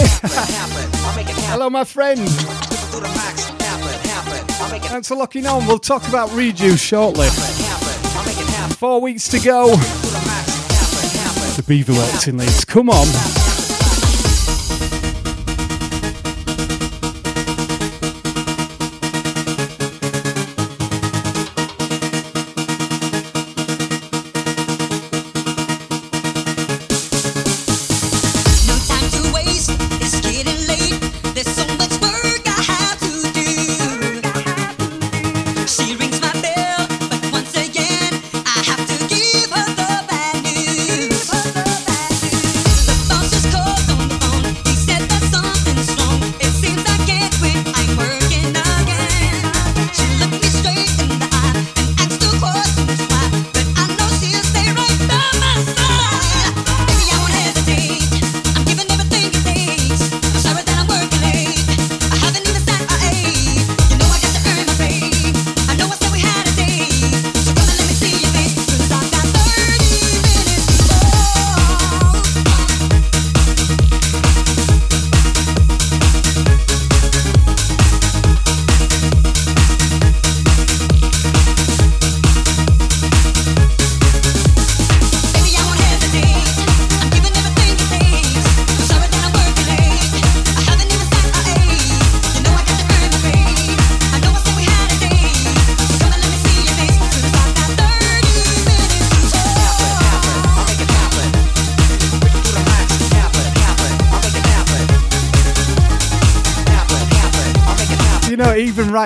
Hello, my friend. Thanks for locking on. We'll talk about Rejuve shortly. Four weeks to go. The Beaver Works in Leeds. Come on.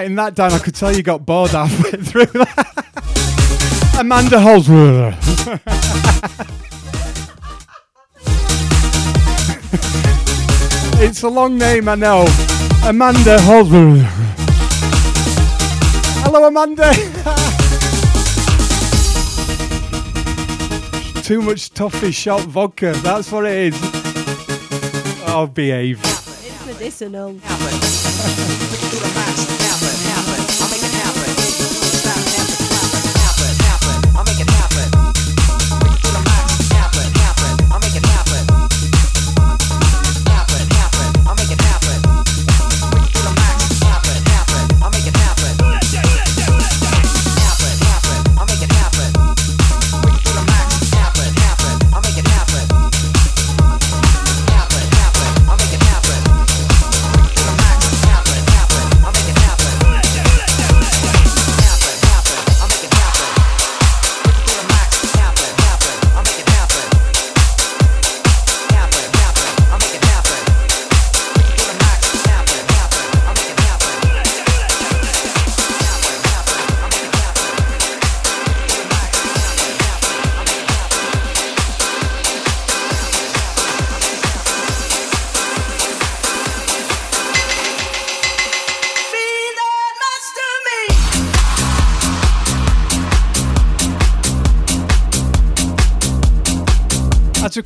writing that down. I could tell you got bored halfway through that. Amanda Holsworth. it's a long name, I know. Amanda Holsworth. Hello, Amanda. Too much toffee shot vodka. That's what it is. I'll oh, behave. It's medicinal.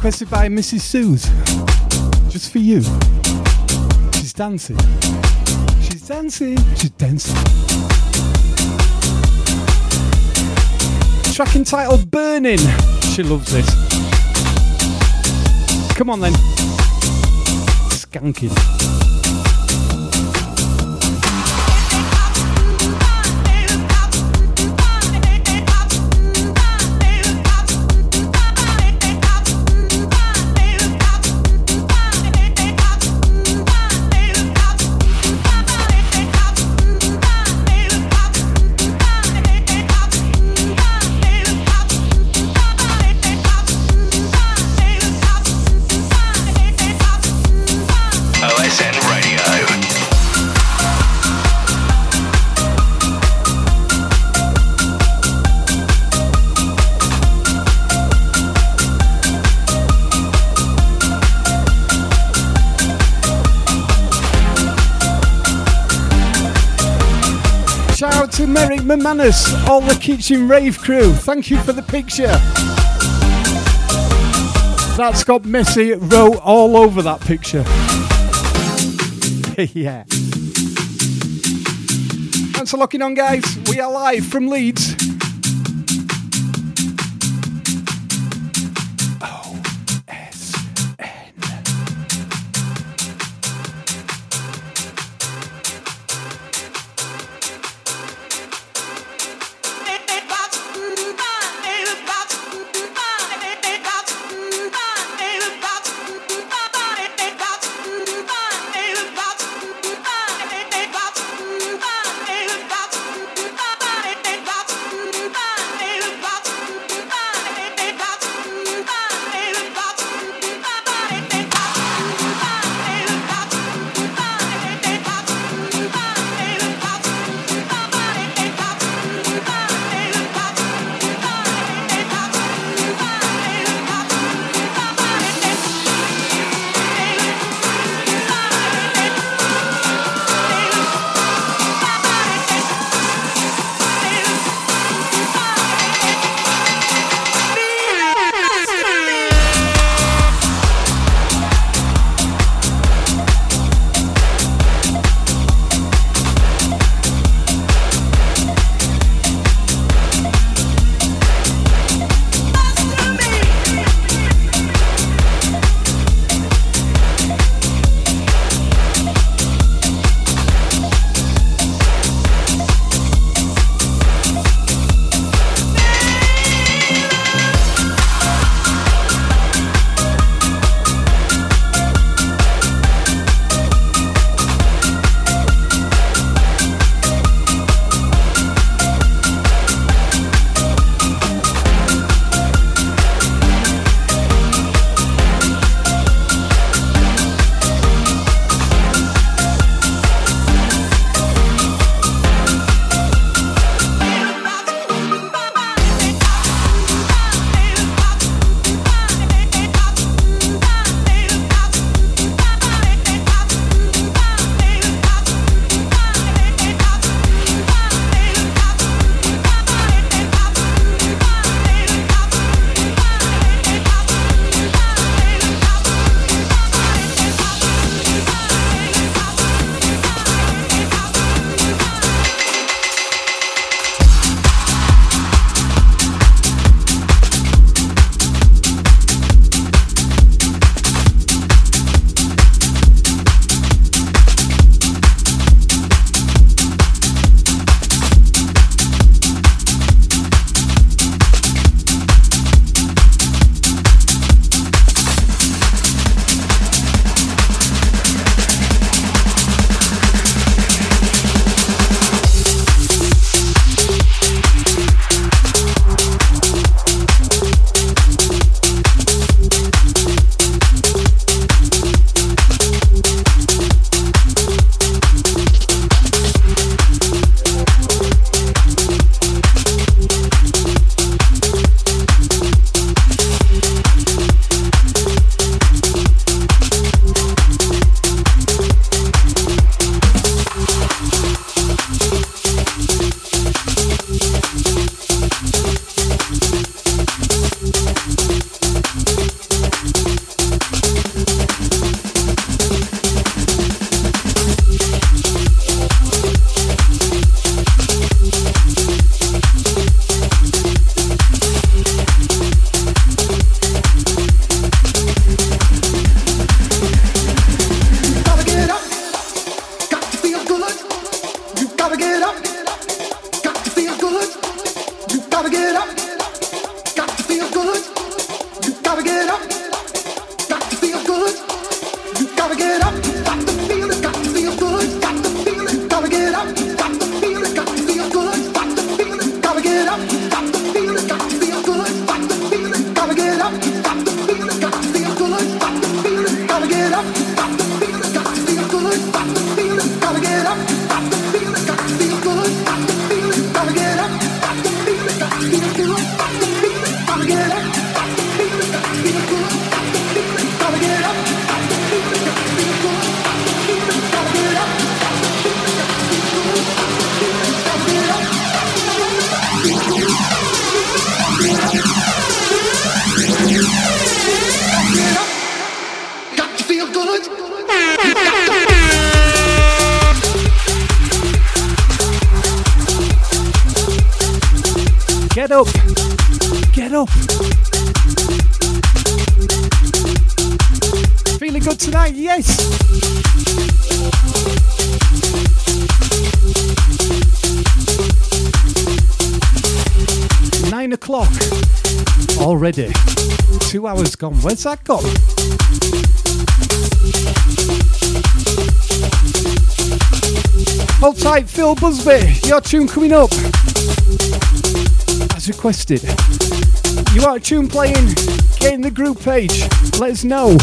requested by Mrs. Sue's, Just for you. She's dancing. She's dancing. She's dancing. Track entitled Burning. She loves this. Come on then. Skanking. Mamanis, all the Kitchen Rave crew, thank you for the picture. That's got messy wrote all over that picture. yeah. Thanks for locking on, guys. We are live from Leeds. two hours gone. Where's that gone? Hold tight, Phil Busby. Your tune coming up. As requested. You are a tune playing? Get in the group page. Let us know.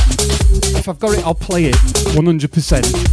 If I've got it, I'll play it 100%.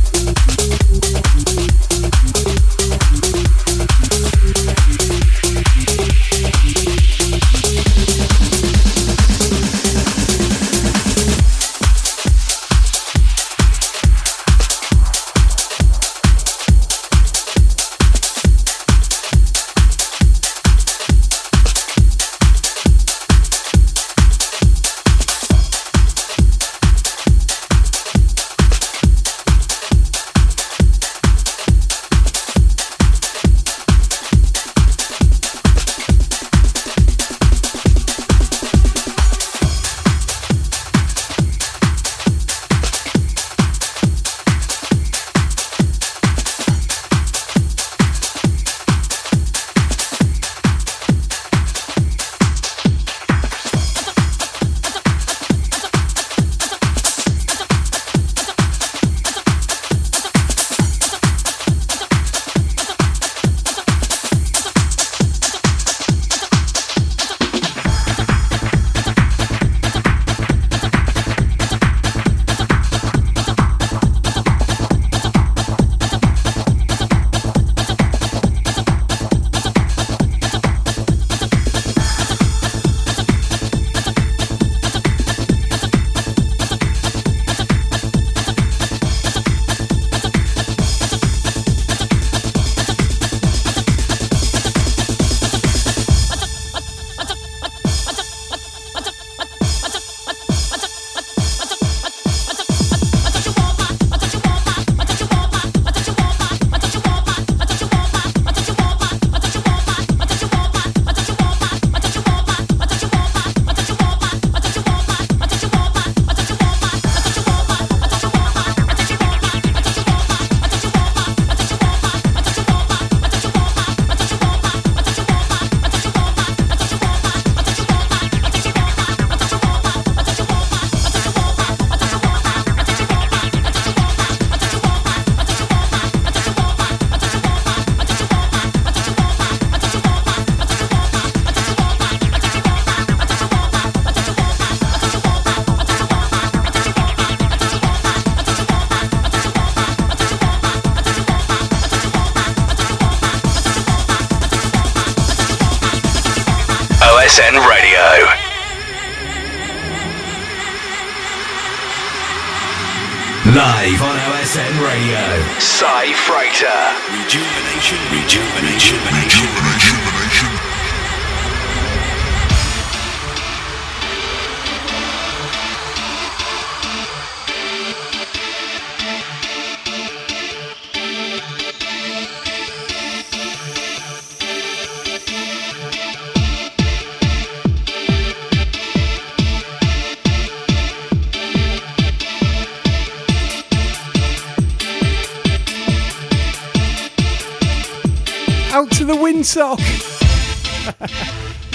sock.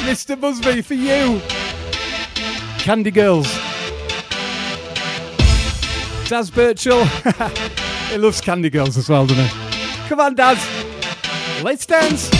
Mr. Busby, for you. Candy Girls. Daz Birchall. he loves Candy Girls as well, doesn't he? Come on, Daz. Let's dance.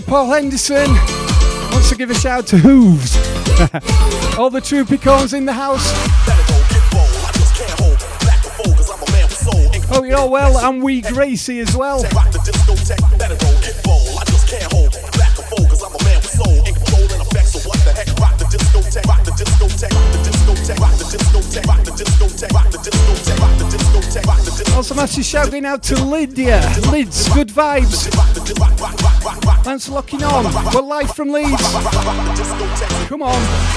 To Paul Henderson. Wants to give a shout out to Hooves. All the Troopicons in the house. Hope you're all well, and we Gracie as well. Also, massive shouting out to Lydia. Lids, good vibes. Thanks for locking on. We're live from Leeds. Come on.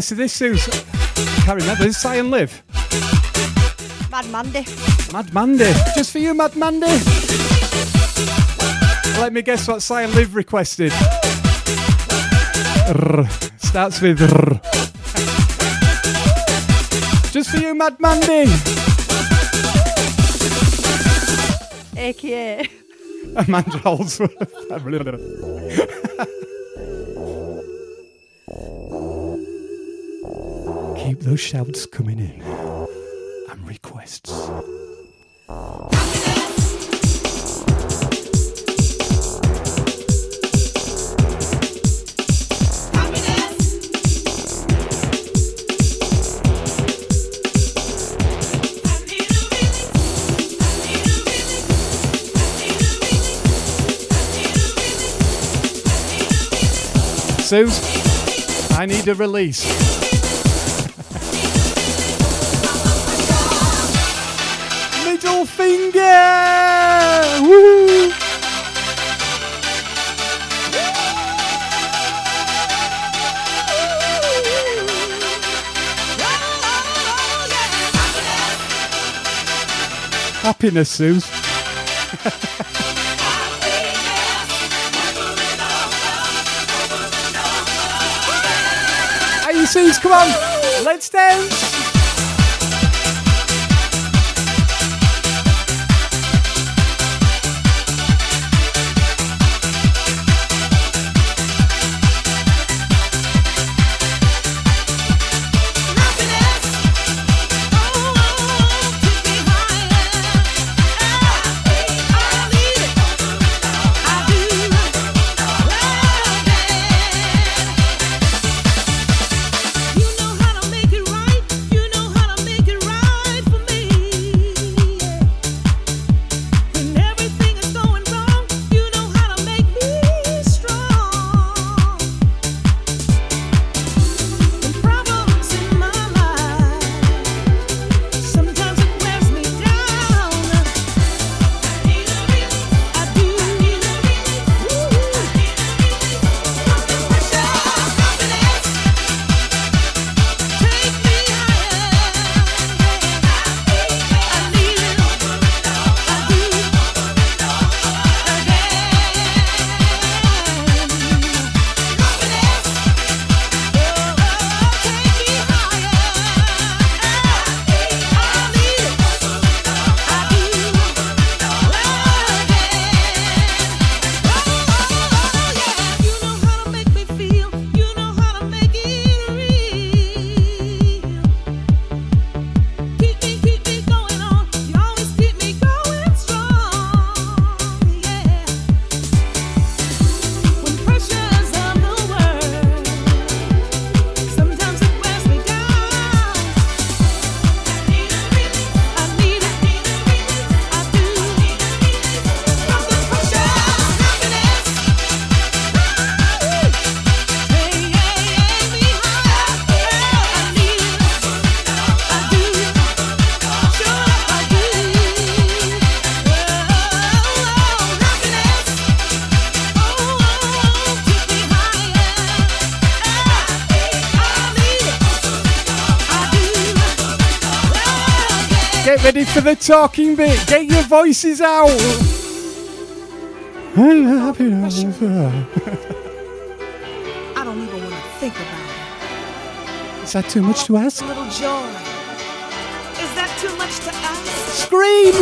Who requested this, Suze? I can't remember. Is Cy and Liv? Mad Mandy. Mad Mandy. Just for you, Mad Mandy. Let me guess what Cy and Liv requested. R. Starts with R. Just for you, Mad Mandy. AKA. Amanda Holdsworth. Keep those shouts coming in. And requests. Suze, I need a release. Happiness, Suze. You Suze? Come on, let's dance. For the talking bit. Get your voices out. I don't even want to think about Is that too much to oh, ask? A little joy. Is that too much to ask? Scream!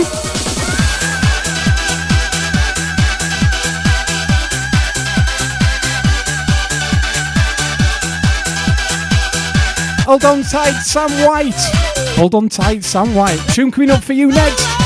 Hold on tight, Sam White. Hold on tight, Sam White. Tune coming up for you next.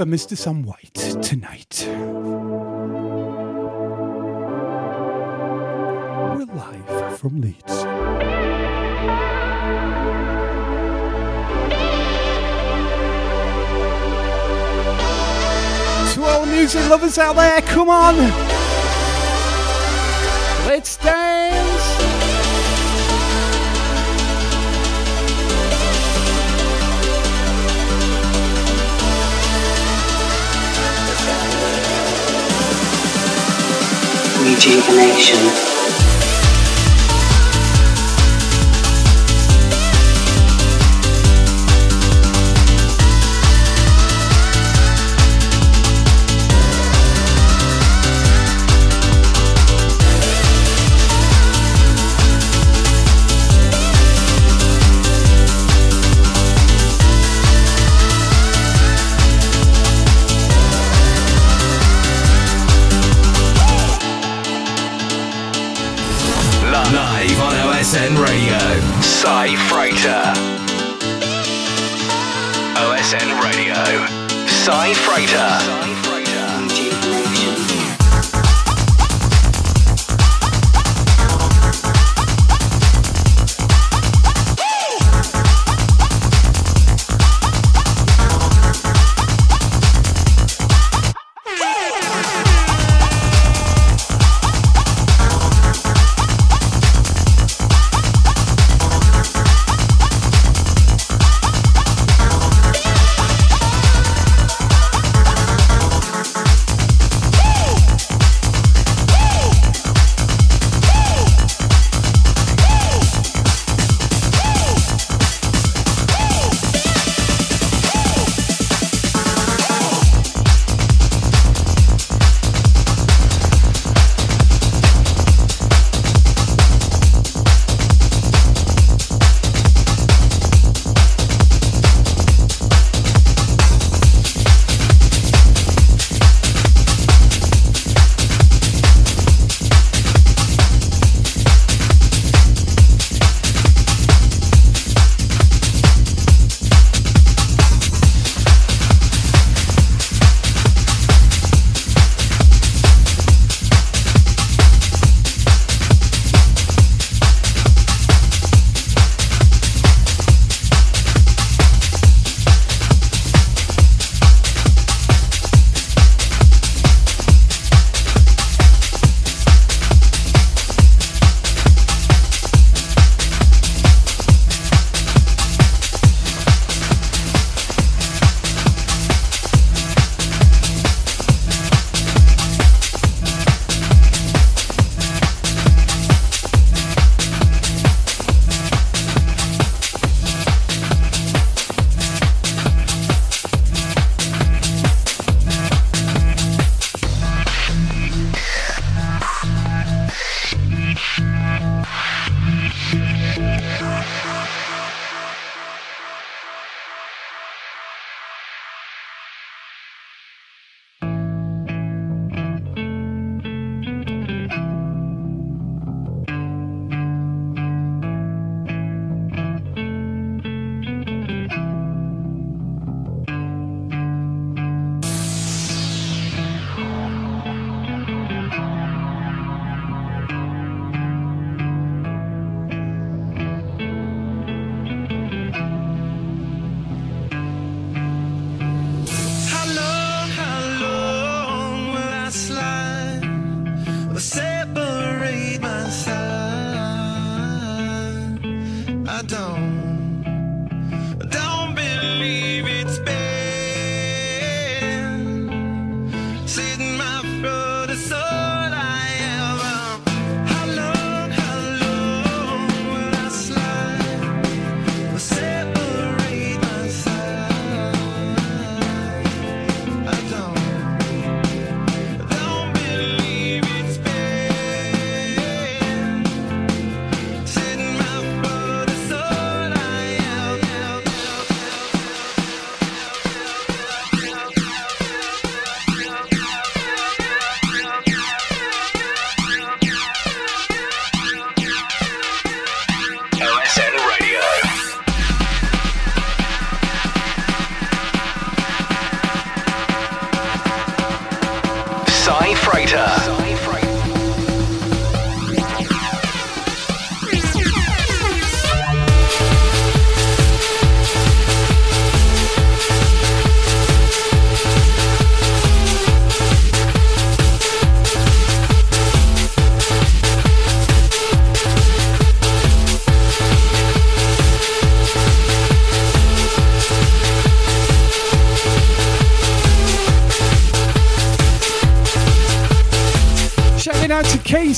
For Mr. Sam White tonight. We're live from Leeds. To all music lovers out there, come on! Rejuvenation. Live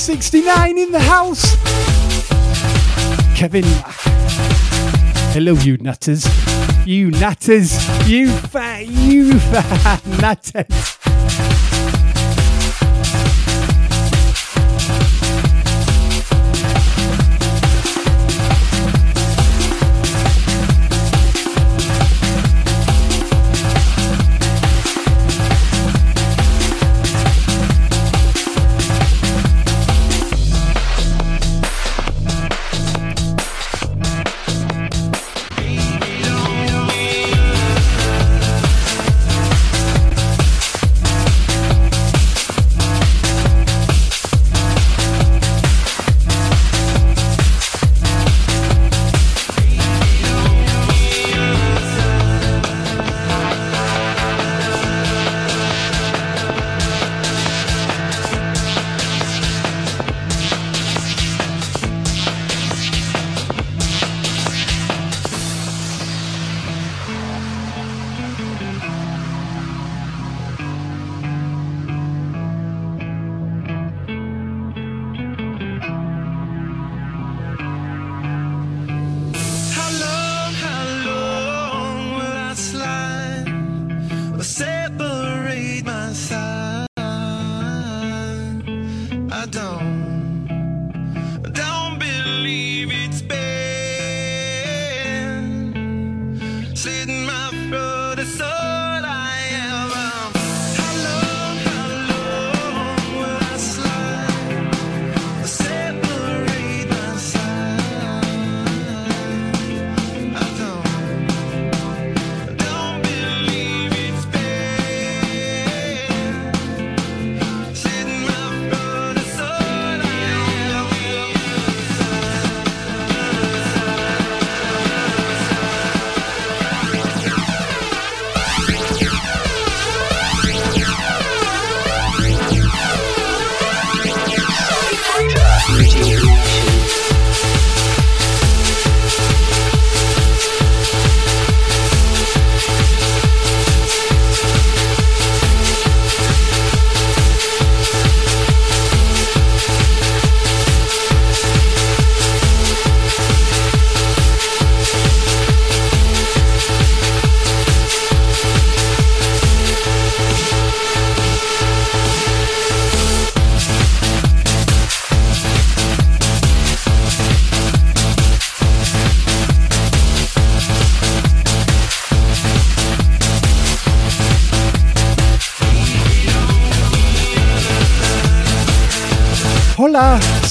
69 in the house. Kevin. Hello, you nutters. You nutters. You fat, you fat nutters.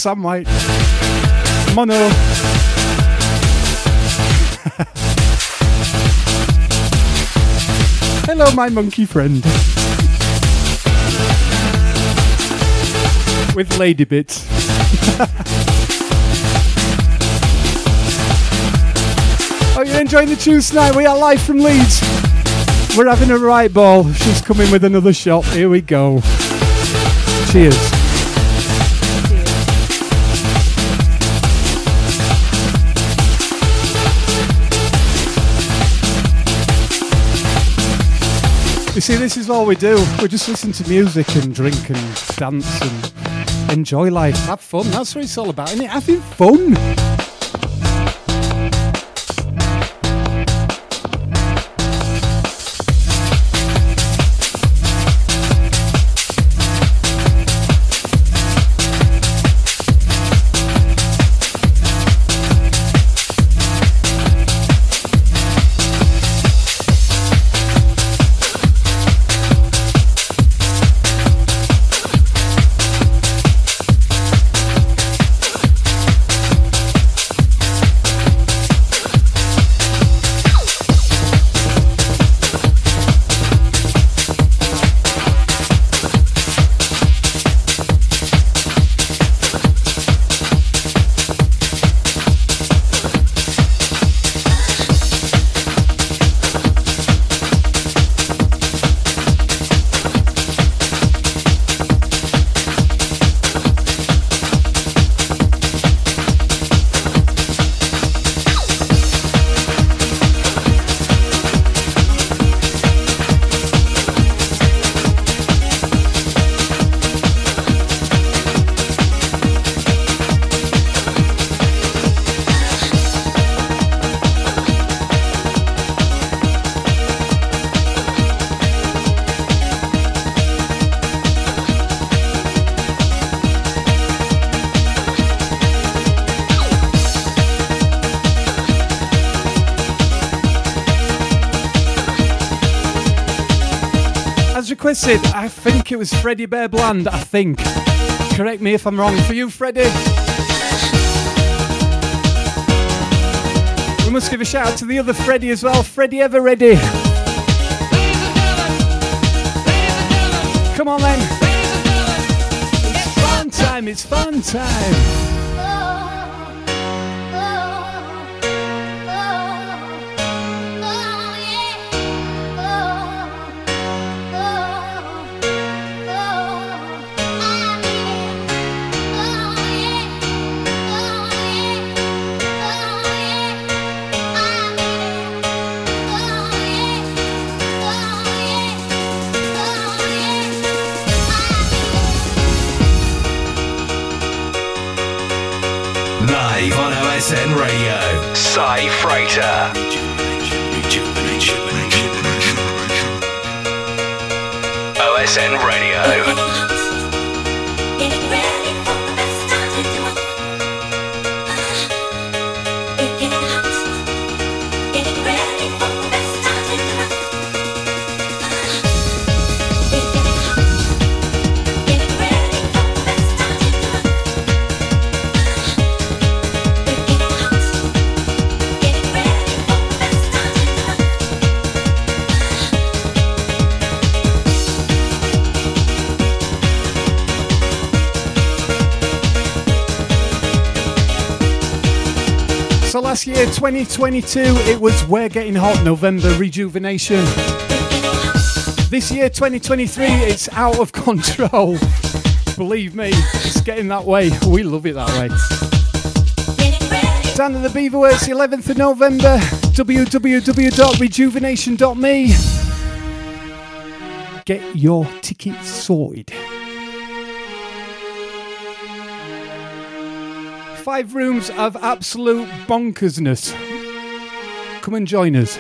White. Mono. Hello, my monkey friend. With lady bits. oh, you're enjoying the tunes tonight? We are live from Leeds. We're having a right ball. She's coming with another shot. Here we go. Cheers. See, this is all we do. We just listen to music and drink and dance and enjoy life, have fun. That's what it's all about, isn't it? Having fun. It was Freddie Bear Bland. I think. Correct me if I'm wrong. For you, Freddie. We must give a shout out to the other Freddie as well. Freddie Ever Ready. Come on then. It's fun time. It's fun time. Last year, 2022, it was We're Getting Hot November Rejuvenation. This year, 2023, it's out of control. Believe me, it's getting that way. We love it that way. Down at the Beaverworks, 11th of November, www.rejuvenation.me. Get your tickets sorted. Five rooms of absolute bonkersness. Come and join us.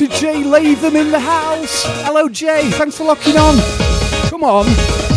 To Jay Latham in the house. Hello, Jay. Thanks for locking on. Come on.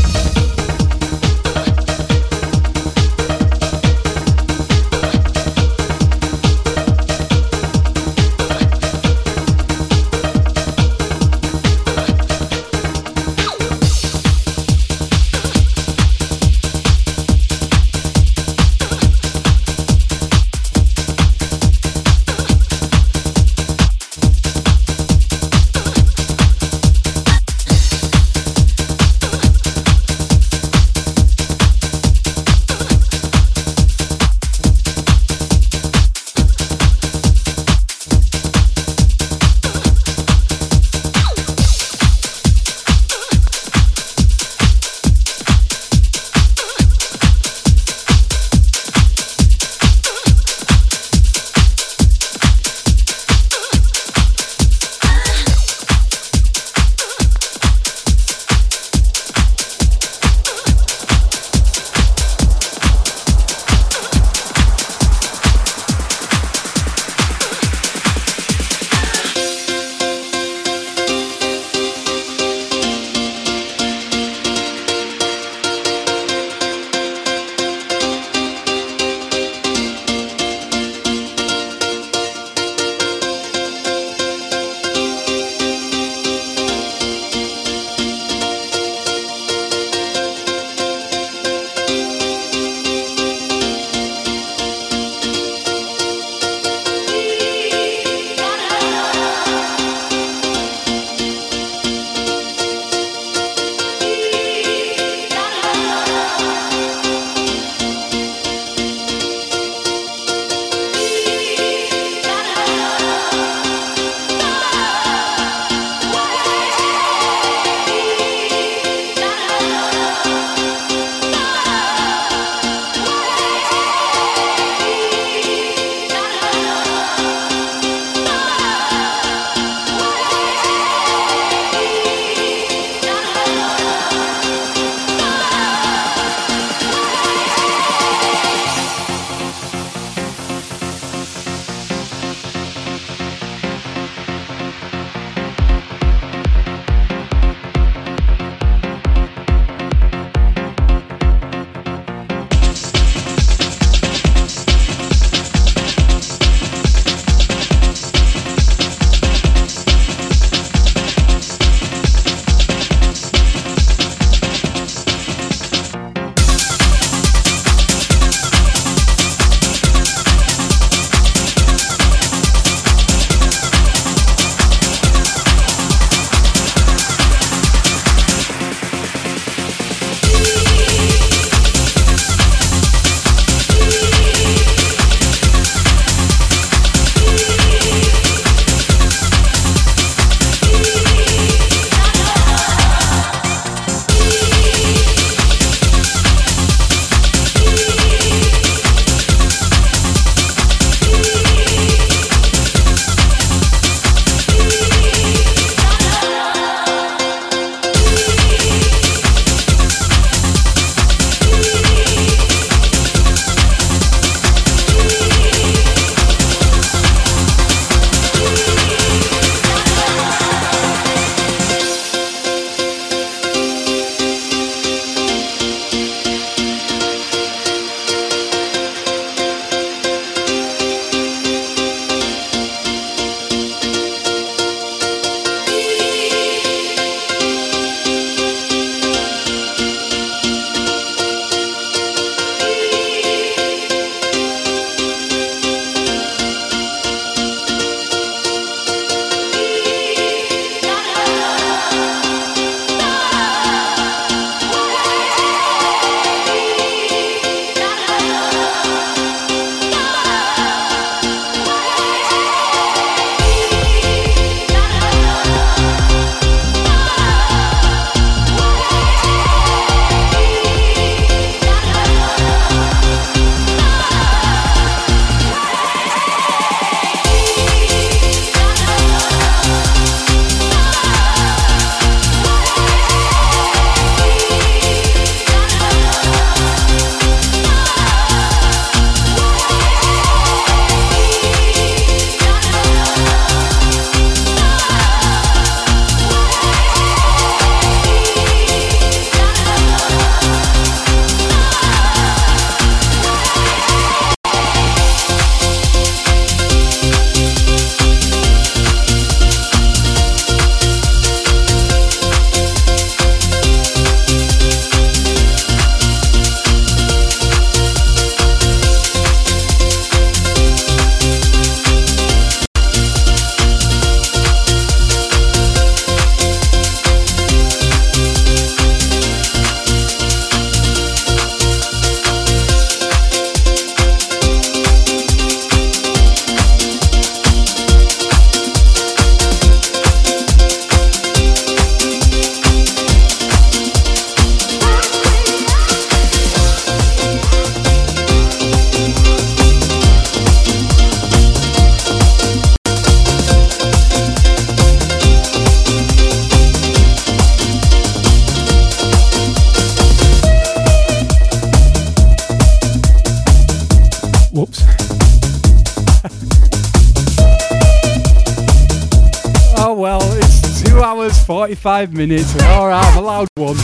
45 minutes. Alright, I'm allowed one.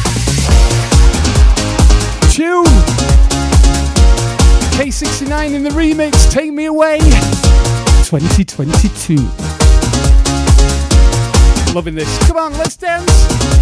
Tune! K69 in the remix, Take Me Away 2022. Loving this. Come on, let's dance!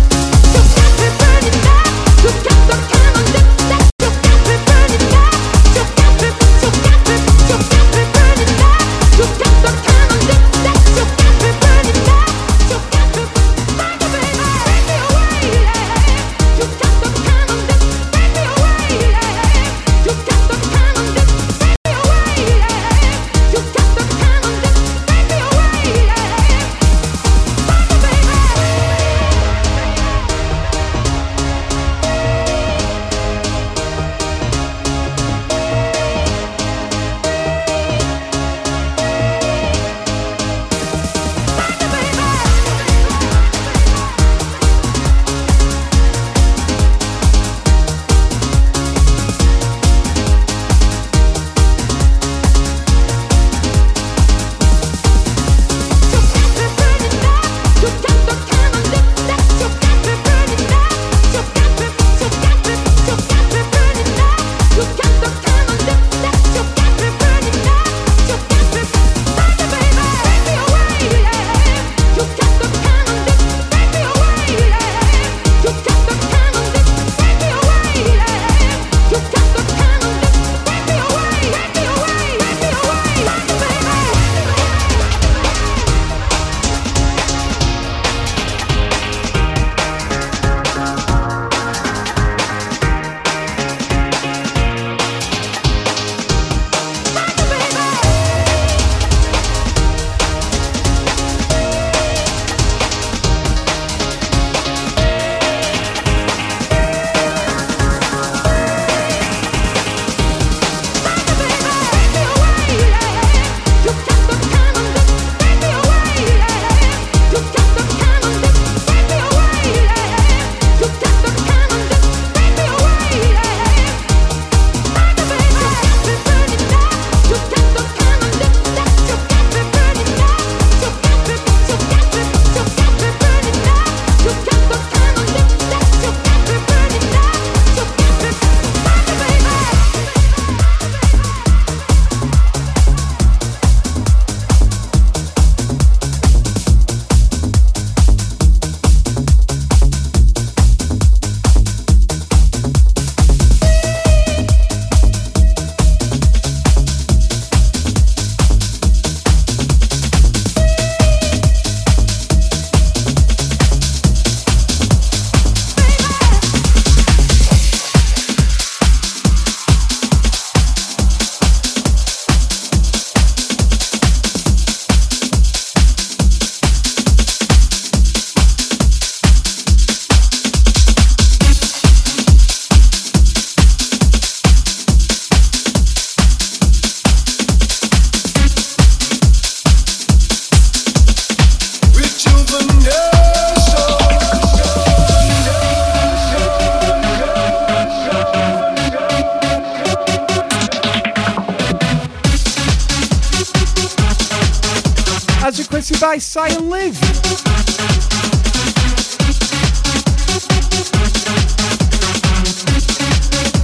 Requested by and Liv.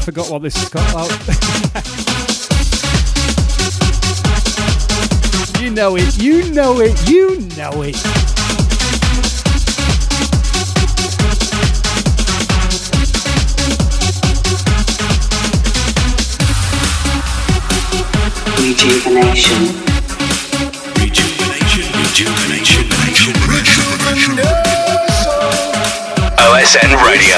Forgot what this is called. you know it, you know it, you know it. Rejuvenation, OSN Radio.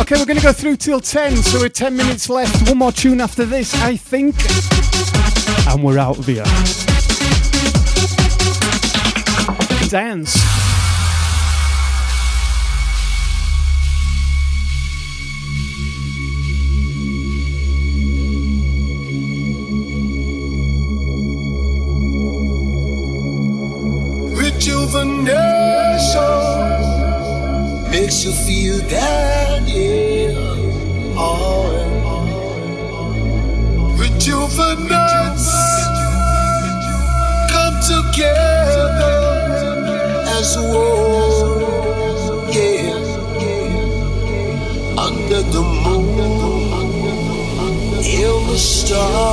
Okay, we're going to go through till 10, so we're 10 minutes left. One more tune after this, I think. And we're out of here. Dance. In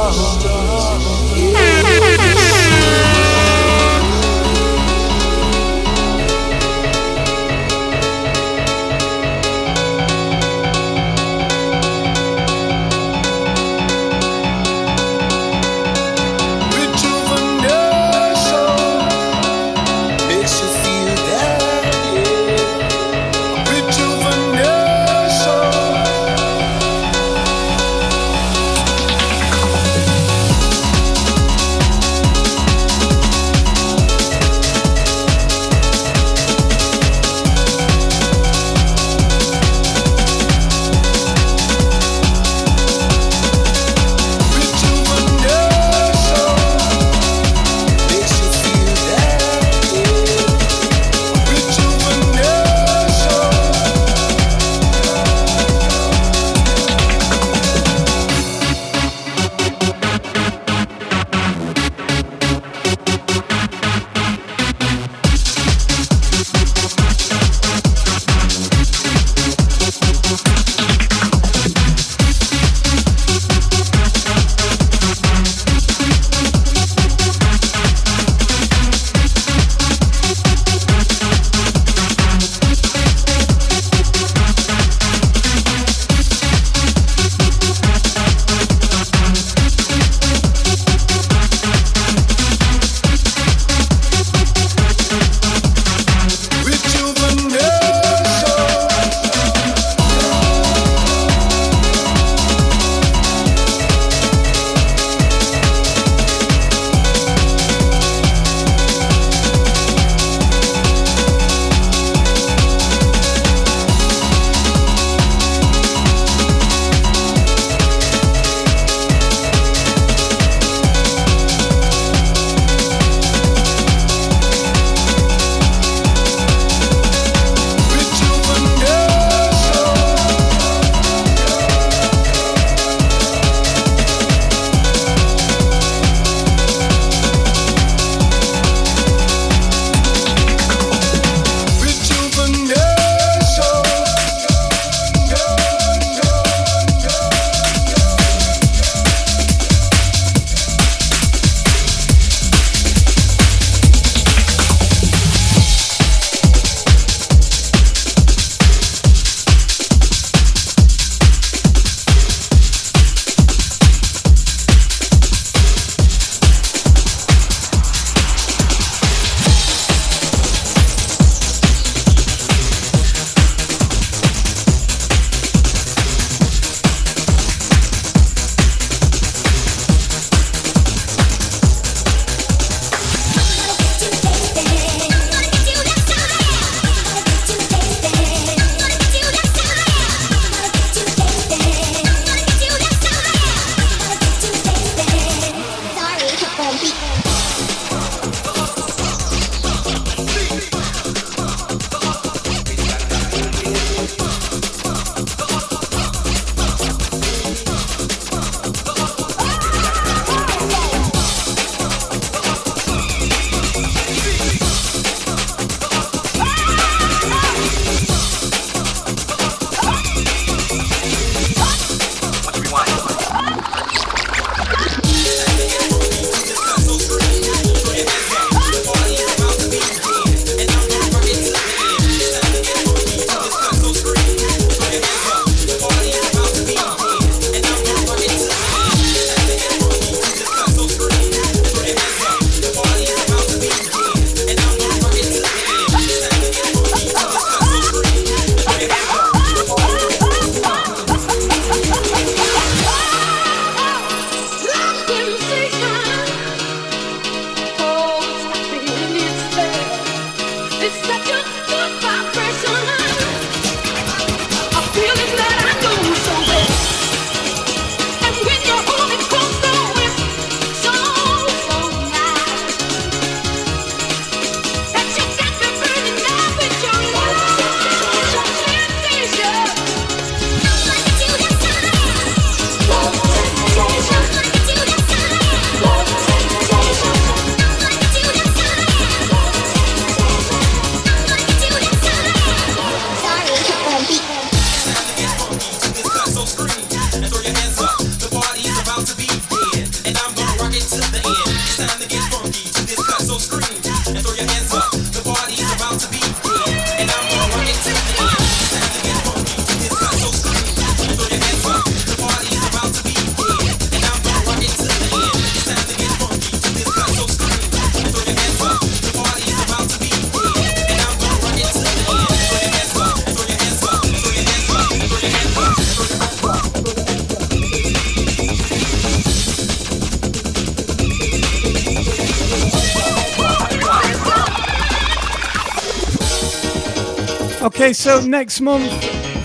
Okay, so next month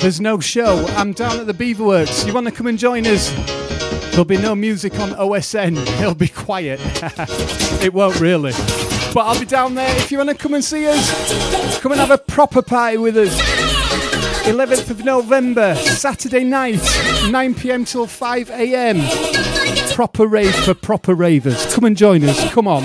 there's no show. I'm down at the Beaverworks. You want to come and join us? There'll be no music on OSN. It'll be quiet. it won't really. But I'll be down there. If you want to come and see us, come and have a proper party with us. 11th of November, Saturday night, 9 pm till 5 am. Proper rave for proper ravers. Come and join us. Come on.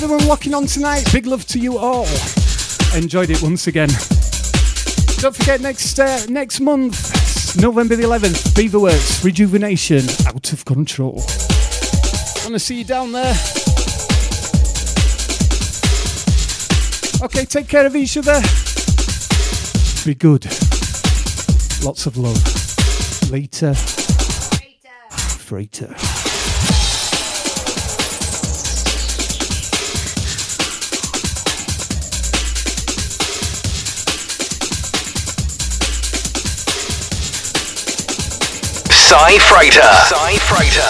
Everyone locking on tonight. Big love to you all. Enjoyed it once again. Don't forget next uh, next month, November the 11th, Beaverworks Rejuvenation Out of Control. Want to see you down there? Okay, take care of each other. Be good. Lots of love. Later. Frater. Si Frater. Si Frater.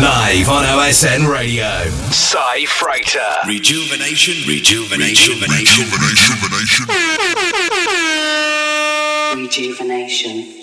Live on OSN Radio. Si Frater. Rejuvenation, rejuvenation, rejuvenation, rejuvenation. Rejuvenation.